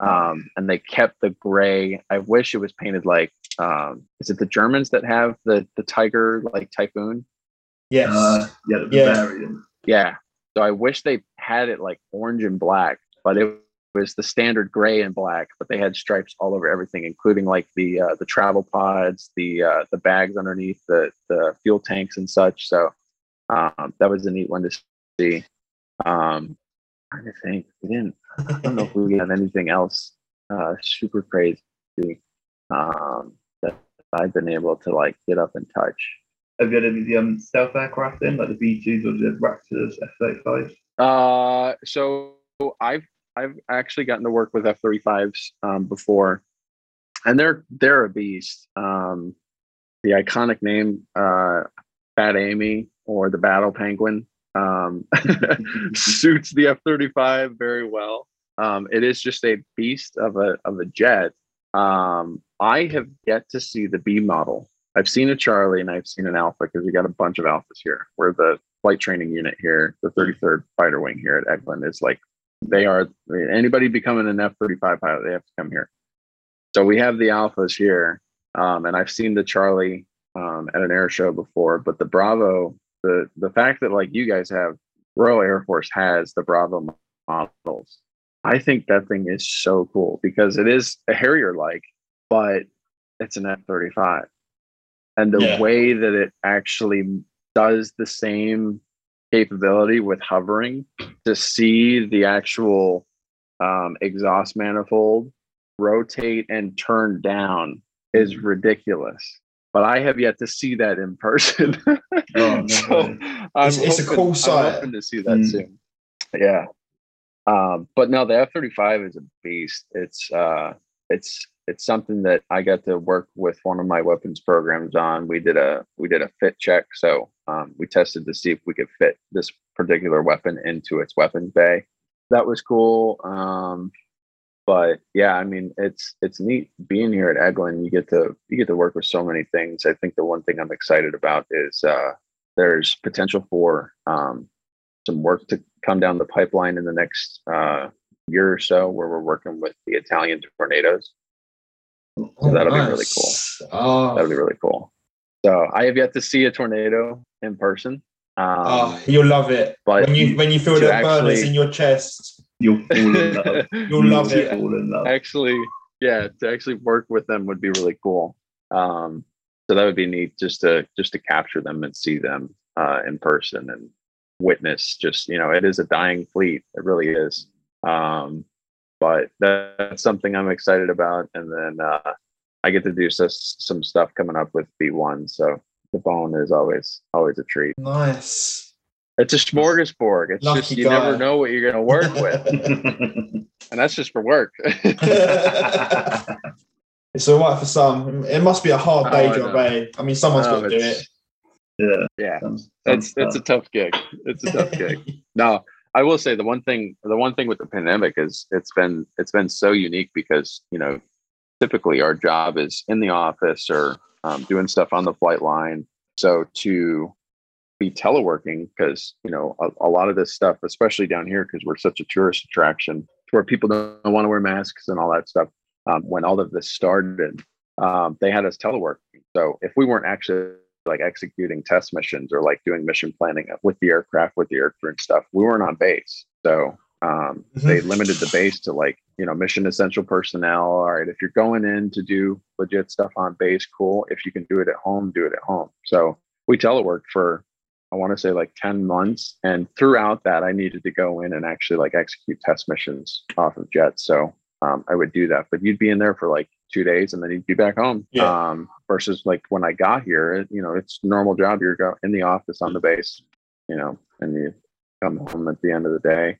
Um, and they kept the gray. I wish it was painted like um, is it the Germans that have the the tiger like typhoon? Yes. Uh, yeah, the Yeah. Yeah. So I wish they had it like orange and black, but it was the standard gray and black, but they had stripes all over everything, including like the uh, the travel pods, the uh, the bags underneath the the fuel tanks and such. So um, that was a neat one to see. Um, trying to think, we didn't. I don't know if we have anything else uh, super crazy um, that I've been able to like get up and touch. Have you had any of the um, stealth aircraft in, like the B2s or the Raptors, F-35s? Uh, so I've I've actually gotten to work with F thirty fives um, before, and they're they're a beast. Um, the iconic name, uh, Amy or the Battle Penguin, um, suits the F thirty five very well. Um, it is just a beast of a of a jet. Um, I have yet to see the B model. I've seen a Charlie and I've seen an Alpha because we got a bunch of Alphas here. We're the flight training unit here, the 33rd Fighter Wing here at Eglin is like they are anybody becoming an F-35 pilot, they have to come here. So we have the Alphas here, um, and I've seen the Charlie um, at an air show before, but the Bravo, the the fact that like you guys have Royal Air Force has the Bravo models, I think that thing is so cool because it is a Harrier like, but it's an F-35 and the Yeah. way that it actually does the same capability with hovering to see the actual um, exhaust manifold rotate and turn down is ridiculous. But i have yet to see that in person. Oh, no so way. I'm It's- it's a hoping- cool I'm hoping to see that Mm. soon. Yeah. Um, but no the f-35 is a beast. It's uh it's it's something that I got to work with one of my weapons programs on. We did a we did a fit check, so um, we tested to see if we could fit this particular weapon into its weapons bay. That was cool. Um, but yeah, I mean, it's it's neat being here at Eglin. You get to you get to work with so many things. I think the one thing I'm excited about is uh, there's potential for um, some work to come down the pipeline in the next uh, year or so, where we're working with the Italian tornadoes. Oh, that'll be really cool. Oh, That'll be really cool. So I have yet to see a tornado in person. Um, oh, you'll love it. but When you when you feel the burners actually- in your chest, You'll fall in love. you'll You'll it. Fall in love. actually, yeah, to actually work with them would be really cool. Um, so that would be neat just to just to capture them and see them uh, in person and witness just you know it is a dying fleet it really is um but that's something i'm excited about and then uh i get to do some, some stuff coming up with b1 so the bone is always always a treat Nice. it's a smorgasbord it's Lucky just you guy. never know what you're going to work with and that's just for work it's all right for some. It must be a hard day Oh, job, know. eh? I mean, someone's No, got to do it. yeah, yeah sounds, it's sounds it's a tough. tough gig it's a tough gig No, I will say the one thing the one thing with the pandemic is it's been it's been so unique because you know typically our job is in the office or um, doing stuff on the flight line. So to be teleworking because you know a, a lot of this stuff, especially down here, because we're such a tourist attraction, where people don't, want to wear masks and all that stuff. Um, when all of this started, um, they had us teleworking. So if we weren't actually like executing test missions or like doing mission planning with the aircraft with the aircrew and stuff we weren't on base so um, they limited the base to like you know mission essential personnel. All right if you're going in to do legit stuff on base cool. If you can do it at home do it at home. So we teleworked for i want to say like 10 months. And throughout that i needed to go in and actually like execute test missions off of jets. So um, i would do that. But you'd be in there for like two days and then you'd be back home. Yeah. um, versus like when i got here it, you know it's normal job. You're go in the office on the base you know and you come home at the end of the day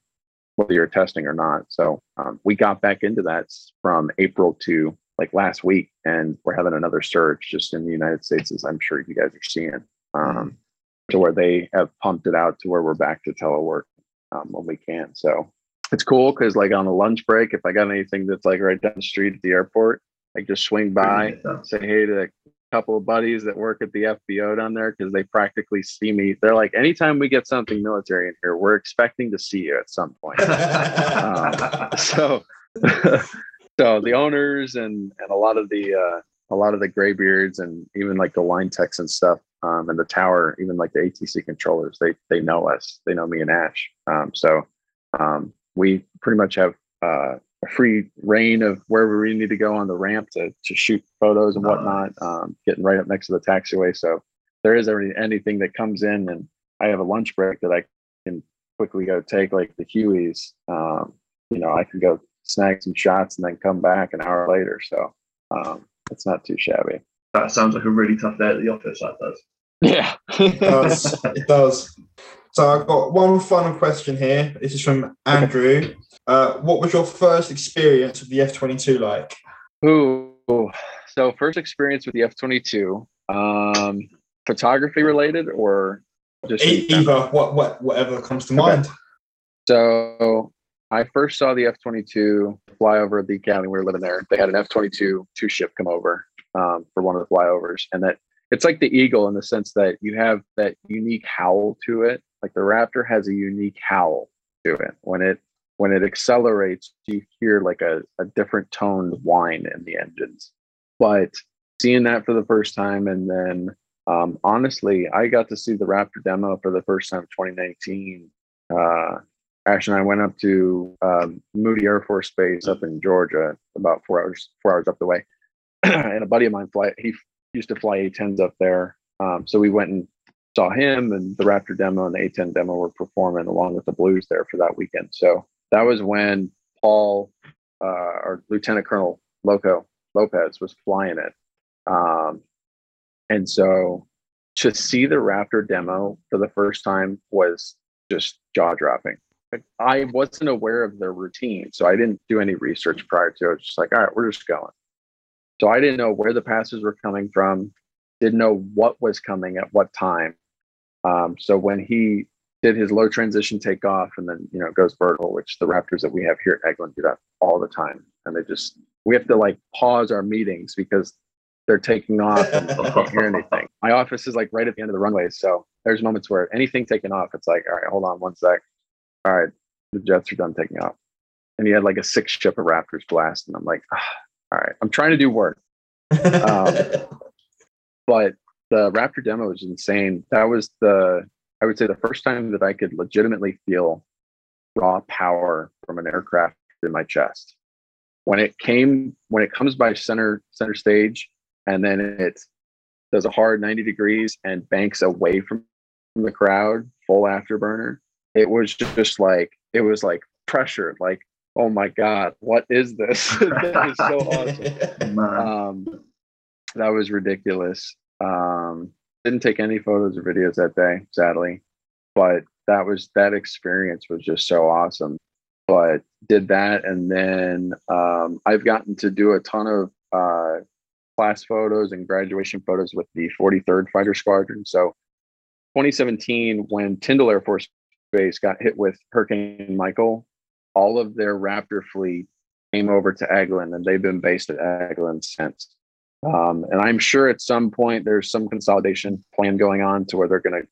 whether you're testing or not. So um, we got back into that from april to like last week and we're having another surge just in the united states as i'm sure you guys are seeing um, to where they have pumped it out to where we're back to telework um, when we can. So it's cool because like on a lunch break if i got anything that's like right down the street at the airport I just swing by say hey to couple of buddies that work at the FBO down there because they practically see me. They're like, anytime we get something military in here, we're expecting to see you at some point. Um, so, so the owners and and a lot of the uh, a lot of the graybeards and even like the line techs and stuff um, and the tower, even like the ATC controllers, they they know us. They know me and Ash. Um, so um, we pretty much have uh, free rein of wherever we need to go on the ramp to, to shoot photos and whatnot, um, getting right up next to the taxiway. So there is any, anything that comes in and I have a lunch break that I can quickly go take like the Hueys. Um, you know, I can go snag some shots and then come back an hour later. So um, it's not too shabby. That sounds like a really tough day at the office. That does. Yeah. It does. It does. So I've got one final question here. This is from Andrew. Uh, what was your first experience with the F twenty two like? Ooh. So first experience with the F twenty two, um, photography related or just either what what whatever comes to mind. So I first saw the F twenty two fly over the academy. We were living there. They had an F twenty two two ship come over um, for one of the flyovers, and that it's like the eagle in the sense that you have that unique howl to it. Like the Raptor has a unique howl to it. When it when it accelerates, you hear like a, a different toned whine in the engines. But seeing that for the first time, and then um, honestly, I got to see the Raptor demo for the first time in 2019. Uh, Ash and I went up to um, Moody Air Force Base up in Georgia, about four hours four hours up the way. and a buddy of mine fly he used to fly A10s up there. Um, so we went and saw him and the Raptor demo and the A10 demo were performing along with the Blues there for that weekend. So that was when Paul uh, or Lieutenant Colonel Loco Lopez was flying it. Um, and so to see the Raptor demo for the first time was just jaw dropping. I wasn't aware of their routine, so I didn't do any research prior to it. It's just like, all right, we're just going. So I didn't know where the passes were coming from, didn't know what was coming at what time. Um, so when he did his low transition takeoff and then you know goes vertical, which the Raptors that we have here at Eglin do that all the time, and they just we have to like pause our meetings because they're taking off and I can't hear anything. My office is like right at the end of the runway, so there's moments where anything taking off, it's like, all right, hold on one sec. All right, the jets are done taking off, and he had like a six ship of Raptors blast, and I'm like, ah, all right, I'm trying to do work, Um, but the Raptor demo was insane. That was the I would say the first time that I could legitimately feel raw power from an aircraft in my chest. When it came, when it comes by center center stage, and then it does a hard 90 degrees and banks away from the crowd full afterburner, it was just like it was like pressure. Like, oh my god, what is this? that was so awesome. Um, that was ridiculous. Um, didn't take any photos or videos that day, sadly, but that was that experience was just so awesome. But did that, and then um, I've gotten to do a ton of uh, class photos and graduation photos with the 43rd Fighter Squadron. So 2017, when Tyndall Air Force Base got hit with Hurricane Michael, all of their Raptor fleet came over to Eglin, and they've been based at Eglin since. Um, and I'm sure at some point there's some consolidation plan going on to where they're going to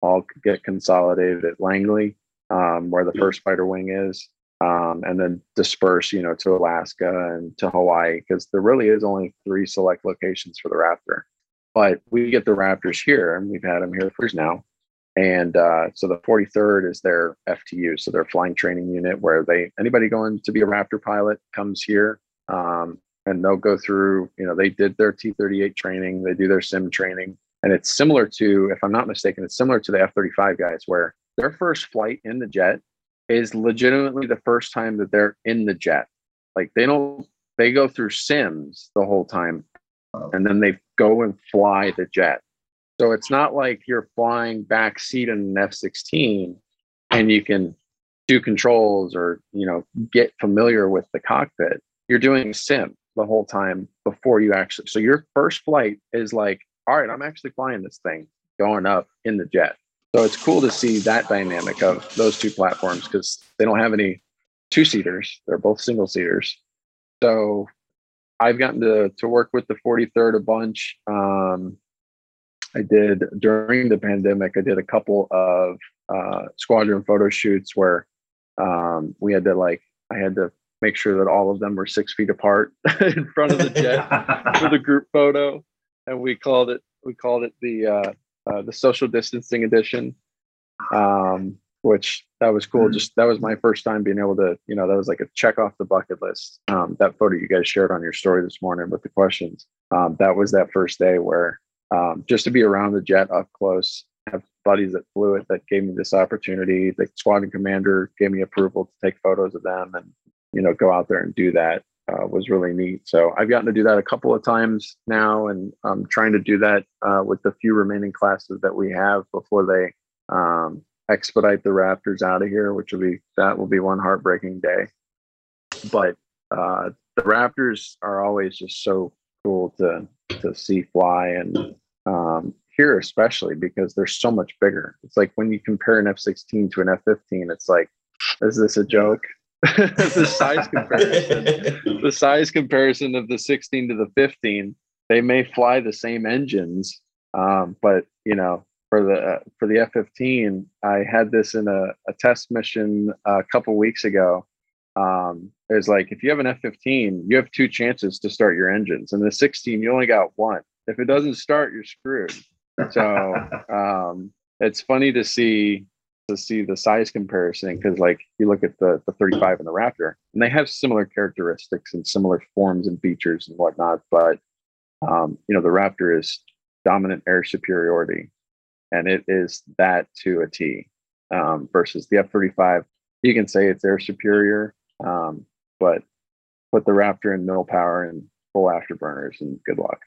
all get consolidated at Langley, um, where the first fighter wing is, um, and then disperse, you know, to Alaska and to Hawaii, because there really is only three select locations for the Raptor. But we get the Raptors here, and we've had them here for years now. And uh, so the 43rd is their FTU, so their flying training unit, where they anybody going to be a Raptor pilot comes here, um, and they'll go through. You know, they did their T38 training, they do their sim training, and it's similar to, if I'm not mistaken, it's similar to the F-35 guys, where their first flight in the jet is legitimately the first time that they're in the jet. Like they don't, they go through sims the whole time, and then they go and fly the jet. So it's not like you're flying back seat in an F-16 and you can do controls or you know get familiar with the cockpit. You're doing sim the whole time before you actually. So your first flight is like, all right, I'm actually flying this thing going up in the jet. So it's cool to see that dynamic of those two platforms because they don't have any two seaters. They're both single seaters. So I've gotten to to work with the 43rd a bunch. Um, I did during the pandemic. I did a couple of uh, squadron photo shoots where um, we had to like I had to make sure that all of them were six feet apart in front of the jet for the group photo, and we called it we called it the uh, uh, the social distancing edition. Um, which that was cool. Mm. Just that was my first time being able to, you know, that was like a check off the bucket list. Um, that photo you guys shared on your story this morning with the questions. Um, that was that first day where um, just to be around the jet up close, have buddies that flew it that gave me this opportunity. The squadron commander gave me approval to take photos of them and, you know, go out there and do that. Uh, was really neat. So I've gotten to do that a couple of times now, and I'm trying to do that uh, with the few remaining classes that we have before they um, expedite the Raptors out of here, which will be that will be one heartbreaking day. But uh, the Raptors are always just so cool to to see fly and um, here especially because they're so much bigger. It's like when you compare an F-16 to an F-15, it's like, is this a joke? the size comparison, the size comparison of the 16 to the 15, they may fly the same engines, um, but you know for the uh, for the F-15, I had this in a, a test mission a couple weeks ago. Um, it was like if you have an F-15, you have two chances to start your engines, and the 16, you only got one. If it doesn't start, you're screwed. So um, it's funny to see to see the size comparison because like you look at the the 35 and the Raptor, and they have similar characteristics and similar forms and features and whatnot, but um, you know the Raptor is dominant air superiority and it is that to a T. Um, versus the F thirty five, you can say it's air superior, um, but put the Raptor in middle power and full afterburners, and good luck.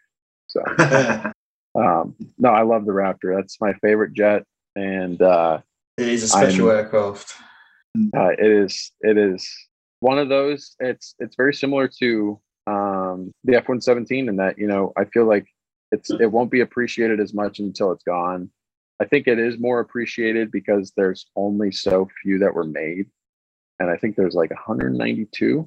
So um, no, I love the Raptor. That's my favorite jet, and uh, it is a special I'm- aircraft. uh, it is it is one of those. It's it's very similar to um, the F one seventeen in that you know I feel like it's it won't be appreciated as much until it's gone. I think it is more appreciated because there's only so few that were made, and I think there's like 192,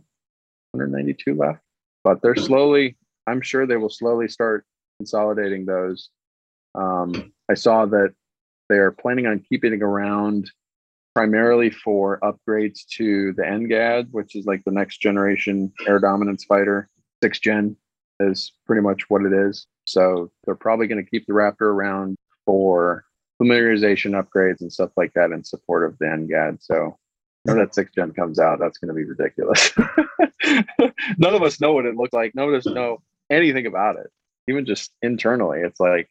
192 left. But they're slowly. I'm sure they will slowly start consolidating those. Um, I saw that they're planning on keeping it around primarily for upgrades to the NGAD, which is like the next generation air dominance fighter. Six gen is pretty much what it is. So they're probably going to keep the Raptor around for familiarization upgrades and stuff like that in support of the NGAD. So when that six gen comes out, that's going to be ridiculous. None of us know what it looks like. None of us know anything about it. Even just internally, it's like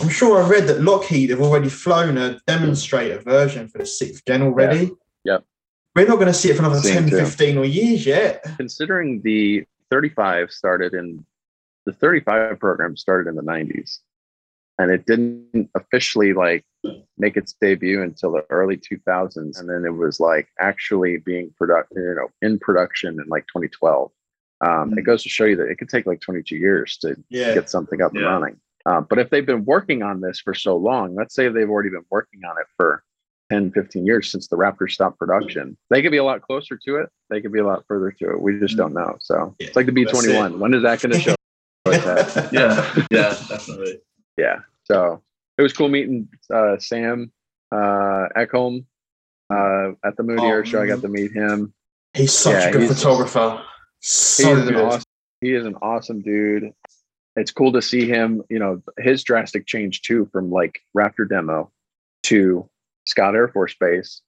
I'm sure I read that Lockheed have already flown a demonstrator version for the sixth gen already. Yep. We're not going to see it for another Same 10, too. 15 or years yet. Considering the 35 started in the 35 program started in the 90s, and it didn't officially like make its debut until the early 2000s, and then it was like actually being product, you know, in production in like 2012. Um, it goes to show you that it could take like 22 years to Yeah. get something up and running. Uh, but if they've been working on this for so long, let's say they've already been working on it for 10, 15 years since the Raptor stopped production, they could be a lot closer to it. They could be a lot further to it. We just don't know. So it's like the Mm. B21. When is that going to show? Yeah, yeah, definitely. yeah. So it was cool meeting uh, Sam uh, Eckholm uh, at the Moody Oh, Air Show. I got to meet him. He's such Yeah, a good he's- photographer. He So is an good. awesome. He is an awesome dude. It's cool to see him. You know his drastic change too, from like Raptor demo to Scott Air Force Base.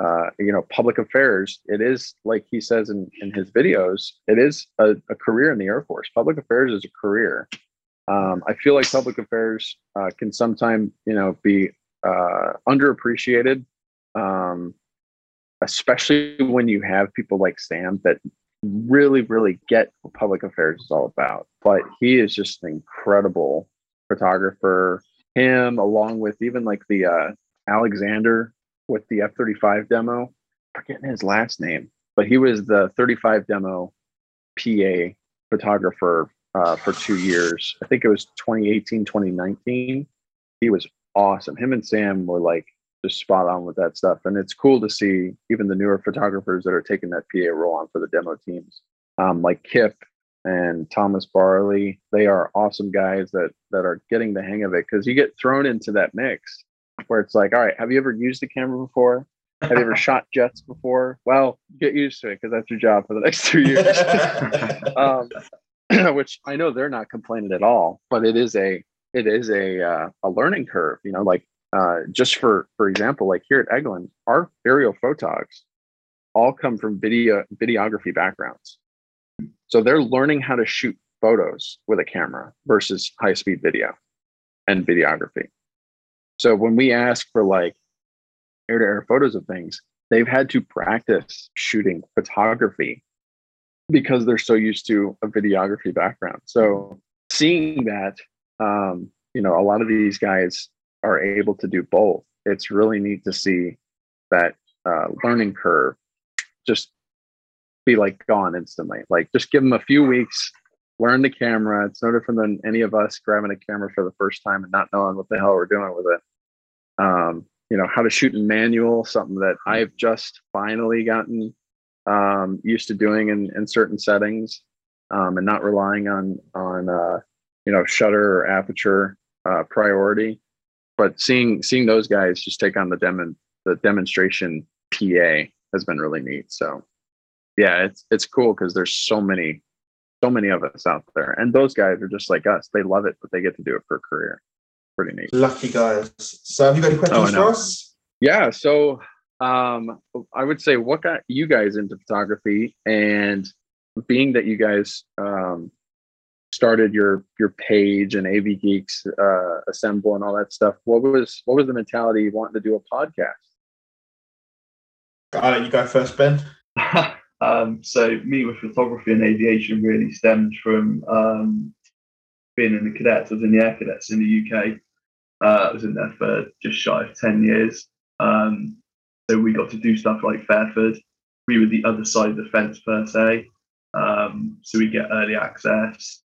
Uh, you know, public affairs. It is like he says in in his videos. It is a, a career in the Air Force. Public affairs is a career. Um, I feel like public affairs uh, can sometimes, you know, be uh, underappreciated, um, especially when you have people like Sam that really, really get what public affairs is all about. But he is just an incredible photographer. Him, along with even like the uh, Alexander with the F 35 demo, forgetting his last name, but he was the 35 demo PA photographer uh, for two years. I think it was 2018, 2019. He was awesome. Him and Sam were like just spot on with that stuff. And it's cool to see even the newer photographers that are taking that PA role on for the demo teams, um, like Kip and Thomas Barley. They are awesome guys that that are getting the hang of it because you get thrown into that mix where it's like, all right, have you ever used a camera before? Have you ever shot jets before? Well, get used to it because that's your job for the next two years. um, which I know they're not complaining at all, but it is a it is a uh, a learning curve. You know, like uh, just for for example, like here at Eglin, our aerial photogs all come from video videography backgrounds, so they're learning how to shoot photos with a camera versus high speed video and videography. So when we ask for like air to air photos of things, they've had to practice shooting photography because they're so used to a videography background. So seeing that, um, you know, a lot of these guys are able to do both. It's really neat to see that uh, learning curve just be like gone instantly. Like just give them a few weeks, learn the camera. It's no different than any of us grabbing a camera for the first time and not knowing what the hell we're doing with it. Um, you know, how to shoot in manual, something that I've just finally gotten um, used to doing in, in certain settings um, and not relying on on uh, you know shutter or aperture uh, priority. But seeing seeing those guys just take on the demo the demonstration PA has been really neat. So yeah, it's it's cool because there's so many so many of us out there, and those guys are just like us. They love it, but they get to do it for a career. Pretty neat. Lucky guys. So have you got any questions know. for us? Yeah. So um, I would say what got you guys into photography and being that you guys um, started your your page and AV Geeks uh, assemble and all that stuff, what was what was the mentality wanting to do a podcast? I'll let you go first, Ben. um, so me with photography and aviation really stemmed from um, being in the cadets. I was in the air cadets in the UK. Uh, I was in there for just shy of ten years. Um, so we got to do stuff like Fairford. We were the other side of the fence per se. Um, so we get early access.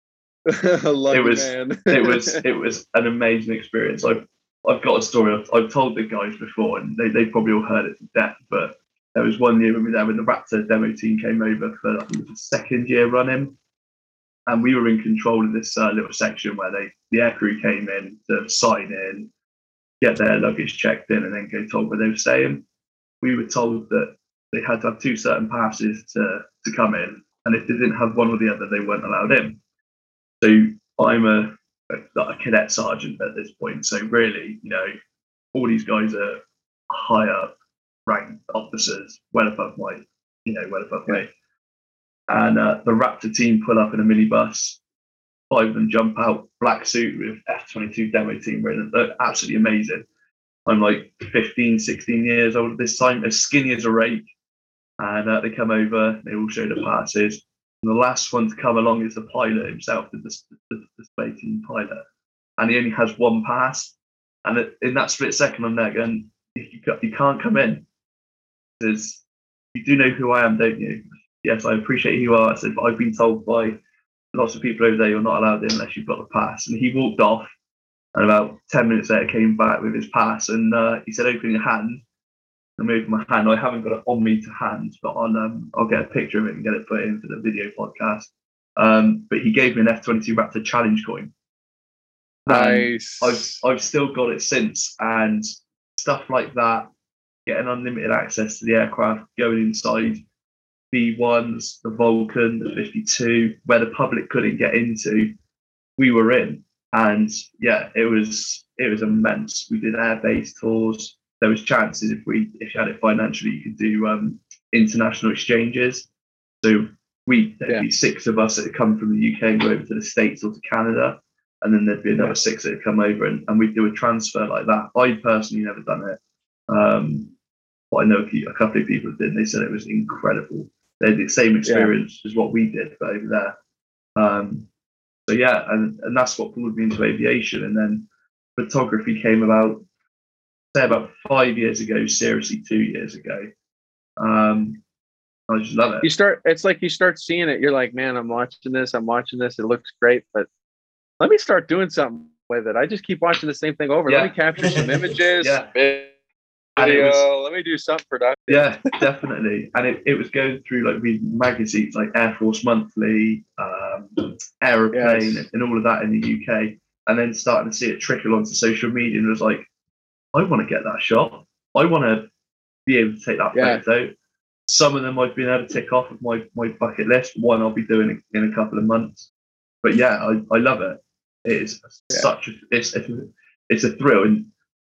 It was- man. It was it was an amazing experience. I've I've got a story. I've, I've told the guys before, and they they probably all heard it to death. But there was one year when we were there when the Raptor demo team came over for I think it was the second year running, and we were in control of this uh, little section where they the aircrew came in to sign in, get their luggage checked in, and then go told where they were staying. We were told that they had to have two certain passes to to come in, and if they didn't have one or the other, they weren't allowed in. So I'm a a, a cadet sergeant at this point. So really, you know, all these guys are higher ranked officers, well above my, you know, well above me. And uh, the Raptor team pull up in a minibus. five of them jump out, black suit with F-22 demo team written. They're absolutely amazing. I'm like 15, 16 years old at this time, as skinny as a rake. And uh, they come over, they all show the passes. And the last one to come along is the pilot himself, the, the, the space pilot. And he only has one pass. And in that split second, I'm there going, you, you can't come in. Because you do know who I am, don't you? Yes, I appreciate who you are. I said, but I've been told by lots of people over there you're not allowed in unless you've got the pass. And he walked off. And about 10 minutes later, came back with his pass and uh, he said, Open your hand. I moved my hand. I haven't got it on me to hand, but on, um, I'll get a picture of it and get it put in for the video podcast. Um, but he gave me an F22 Raptor challenge coin. Nice. I've, I've still got it since. And stuff like that, getting unlimited access to the aircraft, going inside B1s, the Vulcan, the 52, where the public couldn't get into, we were in and yeah, it was it was immense. We did air base tours. There was chances if we if you had it financially, you could do um, international exchanges. So we there'd yeah. be six of us that had come from the UK and go over to the States or to Canada, and then there'd be another six that had come over and, and we'd do a transfer like that. I personally never done it. Um, but I know a, few, a couple of people did. And they said it was incredible. They had the same experience yeah. as what we did, but over there. Um, so yeah, and, and that's what pulled me into aviation. And then photography came about, say about five years ago, seriously two years ago. Um, I just love it. You start, it's like you start seeing it. You're like, man, I'm watching this, I'm watching this. It looks great, but let me start doing something with it. I just keep watching the same thing over. Yeah. Let me capture some images, yeah video. Was, let me do something productive. Yeah, definitely. And it, it was going through like reading magazines like Air Force Monthly, um, Aeroplane, yes. and all of that in the UK. And then starting to see it trickle onto social media and was like, I want to get that shot. I want to be able to take that yeah. photo. Some of them I've been able to tick off of my, my bucket list. One I'll be doing in a couple of months. But yeah, I, I love it. It is yeah. such a it's, it's, it's a thrill. And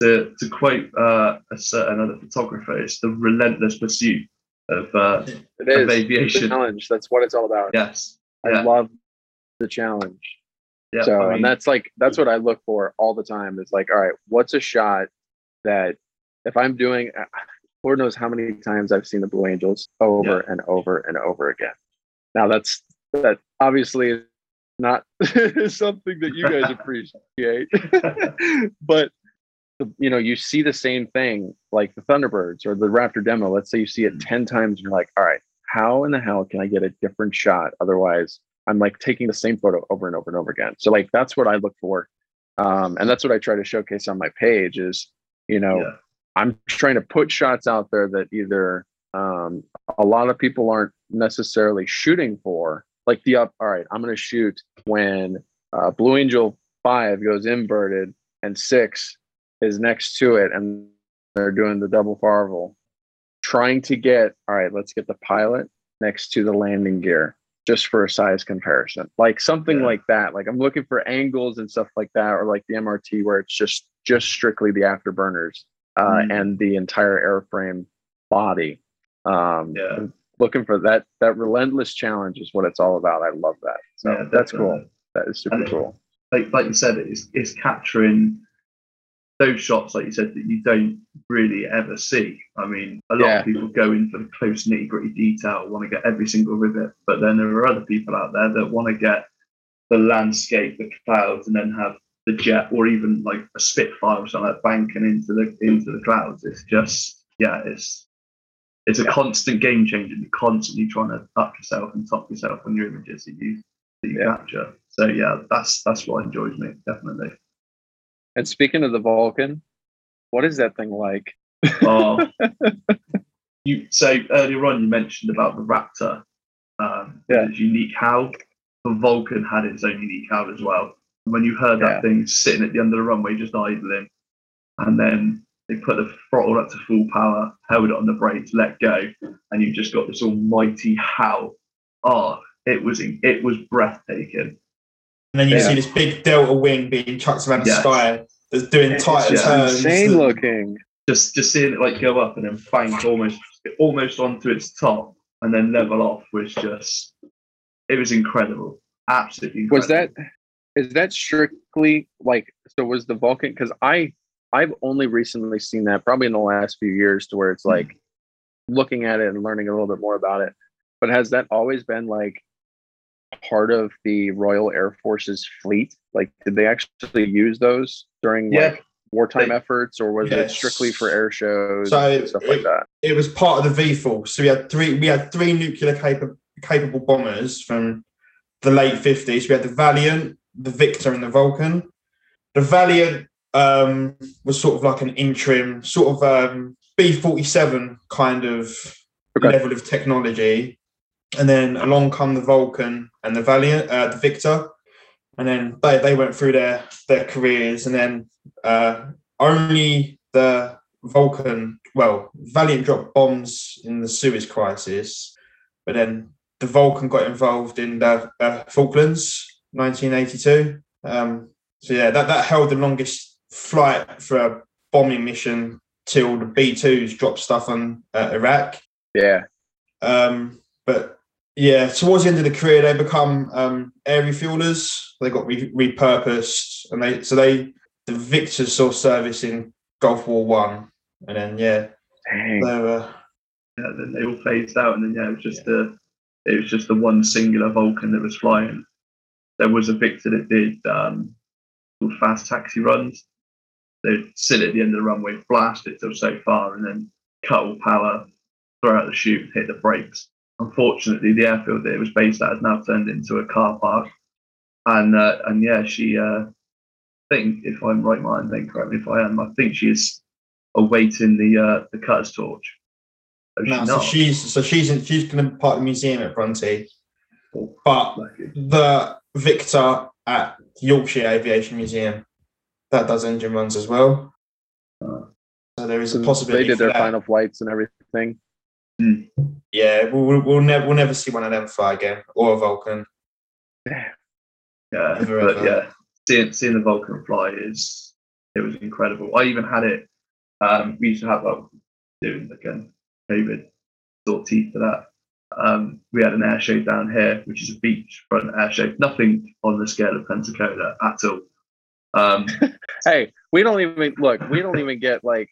to, to quote uh, a certain other photographer, it's the relentless pursuit of, uh, it is. of aviation. challenge. That's what it's all about. Yes. I yeah. love the challenge. Yeah, so, I mean, and that's like, that's what I look for all the time. Is like, all right, what's a shot that if I'm doing, uh, Lord knows how many times I've seen the Blue Angels over yeah. and over and over again. Now that's that obviously is not something that you guys appreciate, but you know you see the same thing like the thunderbirds or the raptor demo. Let's say you see it 10 times and you're like all right how in the hell can i get a different shot? Otherwise i'm like taking the same photo over and over and over again. So like that's what i look for um, and that's what i try to showcase on my page is you know yeah. i'm trying to put shots out there that either um, a lot of people aren't necessarily shooting for like the up all right i'm going to shoot when uh, blue angel 5 goes inverted and 6 is next to it and they're doing the double farvel, trying to get, all right, let's get the pilot next to the landing gear just for a size comparison. Like something yeah. like that. Like I'm looking for angles and stuff like that, or like the MRT where it's just just strictly the afterburners uh, mm. and the entire airframe body. Um, yeah. looking for that that relentless challenge is what it's all about. I love that. So yeah, that's cool. That is super cool. Like like you said, it's it's capturing those shots, like you said, that you don't really ever see. I mean, a lot yeah. of people go in for the close nitty gritty detail, want to get every single rivet, but then there are other people out there that want to get the landscape, the clouds, and then have the jet or even like a Spitfire or something like banking into the into the clouds. It's just yeah, it's it's a constant game changer. You're constantly trying to up yourself and top yourself on your images that you that you yeah. capture. So yeah, that's that's what enjoys me definitely. And speaking of the Vulcan, what is that thing like? Oh, you so earlier on you mentioned about the Raptor, um, yeah. its unique howl. The Vulcan had its own unique howl as well. When you heard that yeah. thing sitting at the end of the runway just idling, and then they put the throttle up to full power, held it on the brakes, let go, and you just got this almighty howl. Oh, it was it was breathtaking. And then you yeah. see this big delta wing being chucked around the sky that's doing tighter yeah, turns. Insane looking. Just just seeing it like go up and then bank almost almost onto its top and then level off was just it was incredible. Absolutely incredible. Was that is that strictly like so was the vulcan because i i've only recently seen that probably in the last few years to where it's hmm. like looking at it and learning a little bit more about it. But has that always been like part of the royal air force's fleet? Like did they actually use those during Yeah, like wartime they- efforts or was it strictly for air shows So stuff like it- that? it was part of the V force. So we had three we had three nuclear capable capable bombers from the late fifties. We had the Valiant, the Victor, and the Vulcan. The Valiant um, was sort of like an interim, sort of um, B forty seven kind of Okay. level of technology, and then along come the Vulcan and the Valiant, uh, the Victor, and then they they went through their their careers, and then uh, only the Vulcan, well, Valiant dropped bombs in the Suez Crisis, but then the Vulcan got involved in the uh, Falklands, 1982. Um, so yeah, that, that held the longest flight for a bombing mission till the B2s dropped stuff on uh, Iraq. yeah Um, but yeah, towards the end of the career, they become um, air refuelers. They got re- repurposed, and they so they the Victors saw service in Gulf War One, and then yeah, Dang. they were yeah, then they all phased out, and then yeah, it was just the it was just the one singular Vulcan that was flying. There was a Victor that did um, fast taxi runs. They'd sit at the end of the runway, blast it till so far, and then cut all power, throw out the chute, hit the brakes. Unfortunately, the airfield that it was based at has now turned into a car park. And uh, and yeah, she uh, I think if I'm right mind, then correct me if I am. I think she is awaiting the uh, the cutter's torch. Oh, no, she's so she's so she's in, she's going to be part of the museum at Bronte, but the Victor at Yorkshire Aviation Museum that does engine runs as well. So there is a possibility. they did for their that. final flights and everything Yeah, we'll, we'll, we'll never we'll never see one of them fly again or a Vulcan. Yeah, Ever, but yeah, seeing seeing the Vulcan fly is it was incredible. I even had it. Um, we used to have like doing again COVID sort of teeth for that. Um, we had an air show down here, which is a beachfront air show. Nothing on the scale of Pensacola at all. Um, hey we don't even look we don't even get like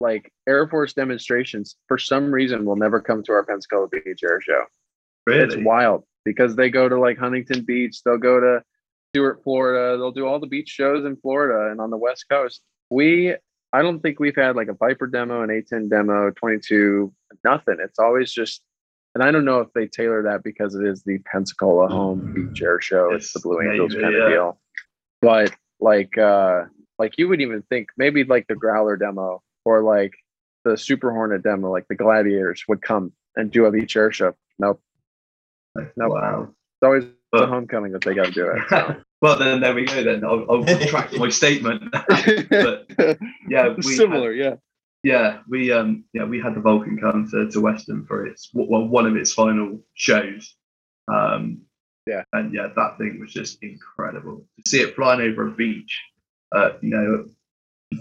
like air force demonstrations for some reason will never come to our pensacola beach air show it's wild because they go to like huntington beach they'll go to Stuart florida they'll do all the beach shows in florida and on the west coast we i don't think we've had like a viper demo an a10 demo 22 nothing it's always just and i don't know if they tailor that because it is the pensacola home beach air show it's the blue angels kind yeah. of deal but like uh like you would even think maybe like the growler demo or like the super hornet demo like the gladiators would come and do a beach air show nope nope. wow. it's always the But- homecoming that they got to do it so. well, then there we go. Then I'll, I'll retract my statement. but yeah, we had- similar yeah Yeah, we um yeah we had the Vulcan come to, to Weston for its well one of its final shows. Um, Yeah. and yeah, that thing was just incredible to see it flying over a beach. Uh, you know,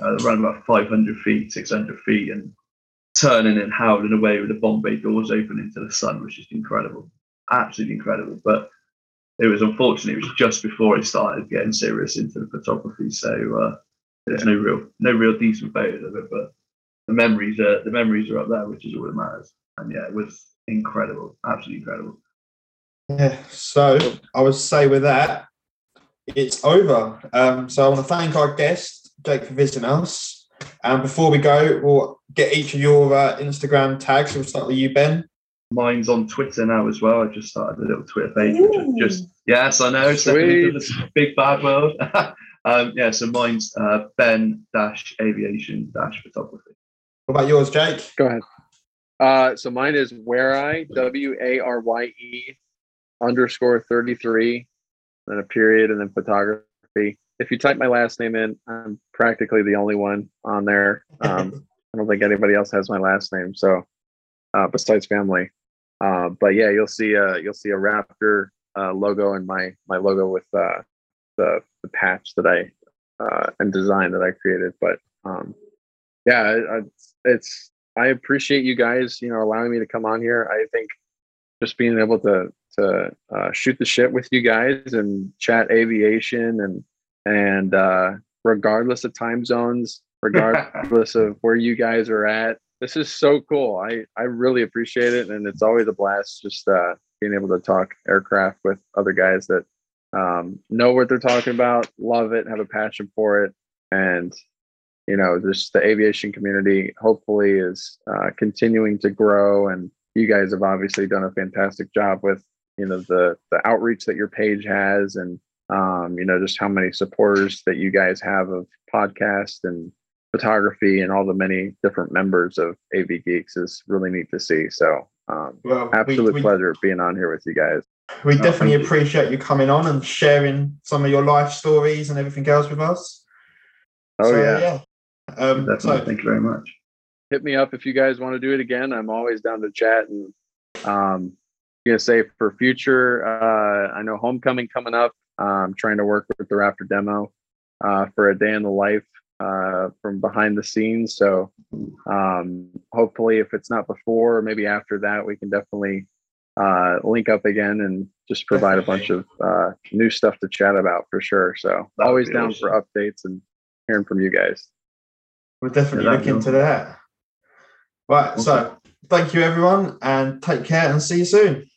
uh, around about 500 feet, 600 feet, and turning and howling away with the bomb bay doors open into the sun was just incredible, absolutely incredible. But it was unfortunate; it was just before I started getting serious into the photography, so uh, there's no real no real decent photos of it, but the memories are the memories are up there, which is all that matters. And yeah, it was incredible, absolutely incredible. Yeah. So I would say with that, it's over. Um, so I want to thank our guest Jake for visiting us. And before we go, we'll get each of your uh, Instagram tags. We'll start with you, Ben. Mine's on Twitter now as well. I just started a little Twitter page, which is just yes, I know, stepping into this big bad world. um, yeah, so mine's uh, Ben dash aviation dash photography. What about yours, Jake? go ahead. Uh so mine is where i w a r y e underscore 33 then a period and then photography. If you type my last name in i'm practically the only one on there. Um i don't think anybody else has my last name so uh besides family. Uh but yeah you'll see uh you'll see a raptor uh logo and my my logo with uh the the patch that i uh and design that i created but um yeah it's i appreciate you guys you know allowing me to come on here i think just being able to to uh, shoot the shit with you guys and chat aviation and and uh, regardless of time zones, regardless of where you guys are at. This is so cool. I I really appreciate it, and it's always a blast just uh, being able to talk aircraft with other guys that um, know what they're talking about, love it, have a passion for it, and you know, just the aviation community hopefully is uh, continuing to grow. And you guys have obviously done a fantastic job with you know the the outreach that your page has, and um, you know just how many supporters that you guys have of podcast and photography and all the many different members of AV Geeks is really neat to see. So um, Well, absolute we, pleasure being on here with you guys. we Oh, definitely thank you. appreciate you coming on and sharing some of your life stories and everything else with us. Oh So, yeah. Um, Definitely. so Thank you very much. hit me up if you guys want to do it again. I'm always down to chat and um gonna say for future uh I know homecoming coming up. I'm trying to work with the Raptor demo uh for a day in the life uh from behind the scenes. So um hopefully if it's not before or maybe after that we can definitely uh link up again and just provide a bunch of uh new stuff to chat about for sure. So always down awesome. for updates and hearing from you guys. We'll definitely look into that. Right. So thank you everyone and take care and see you soon.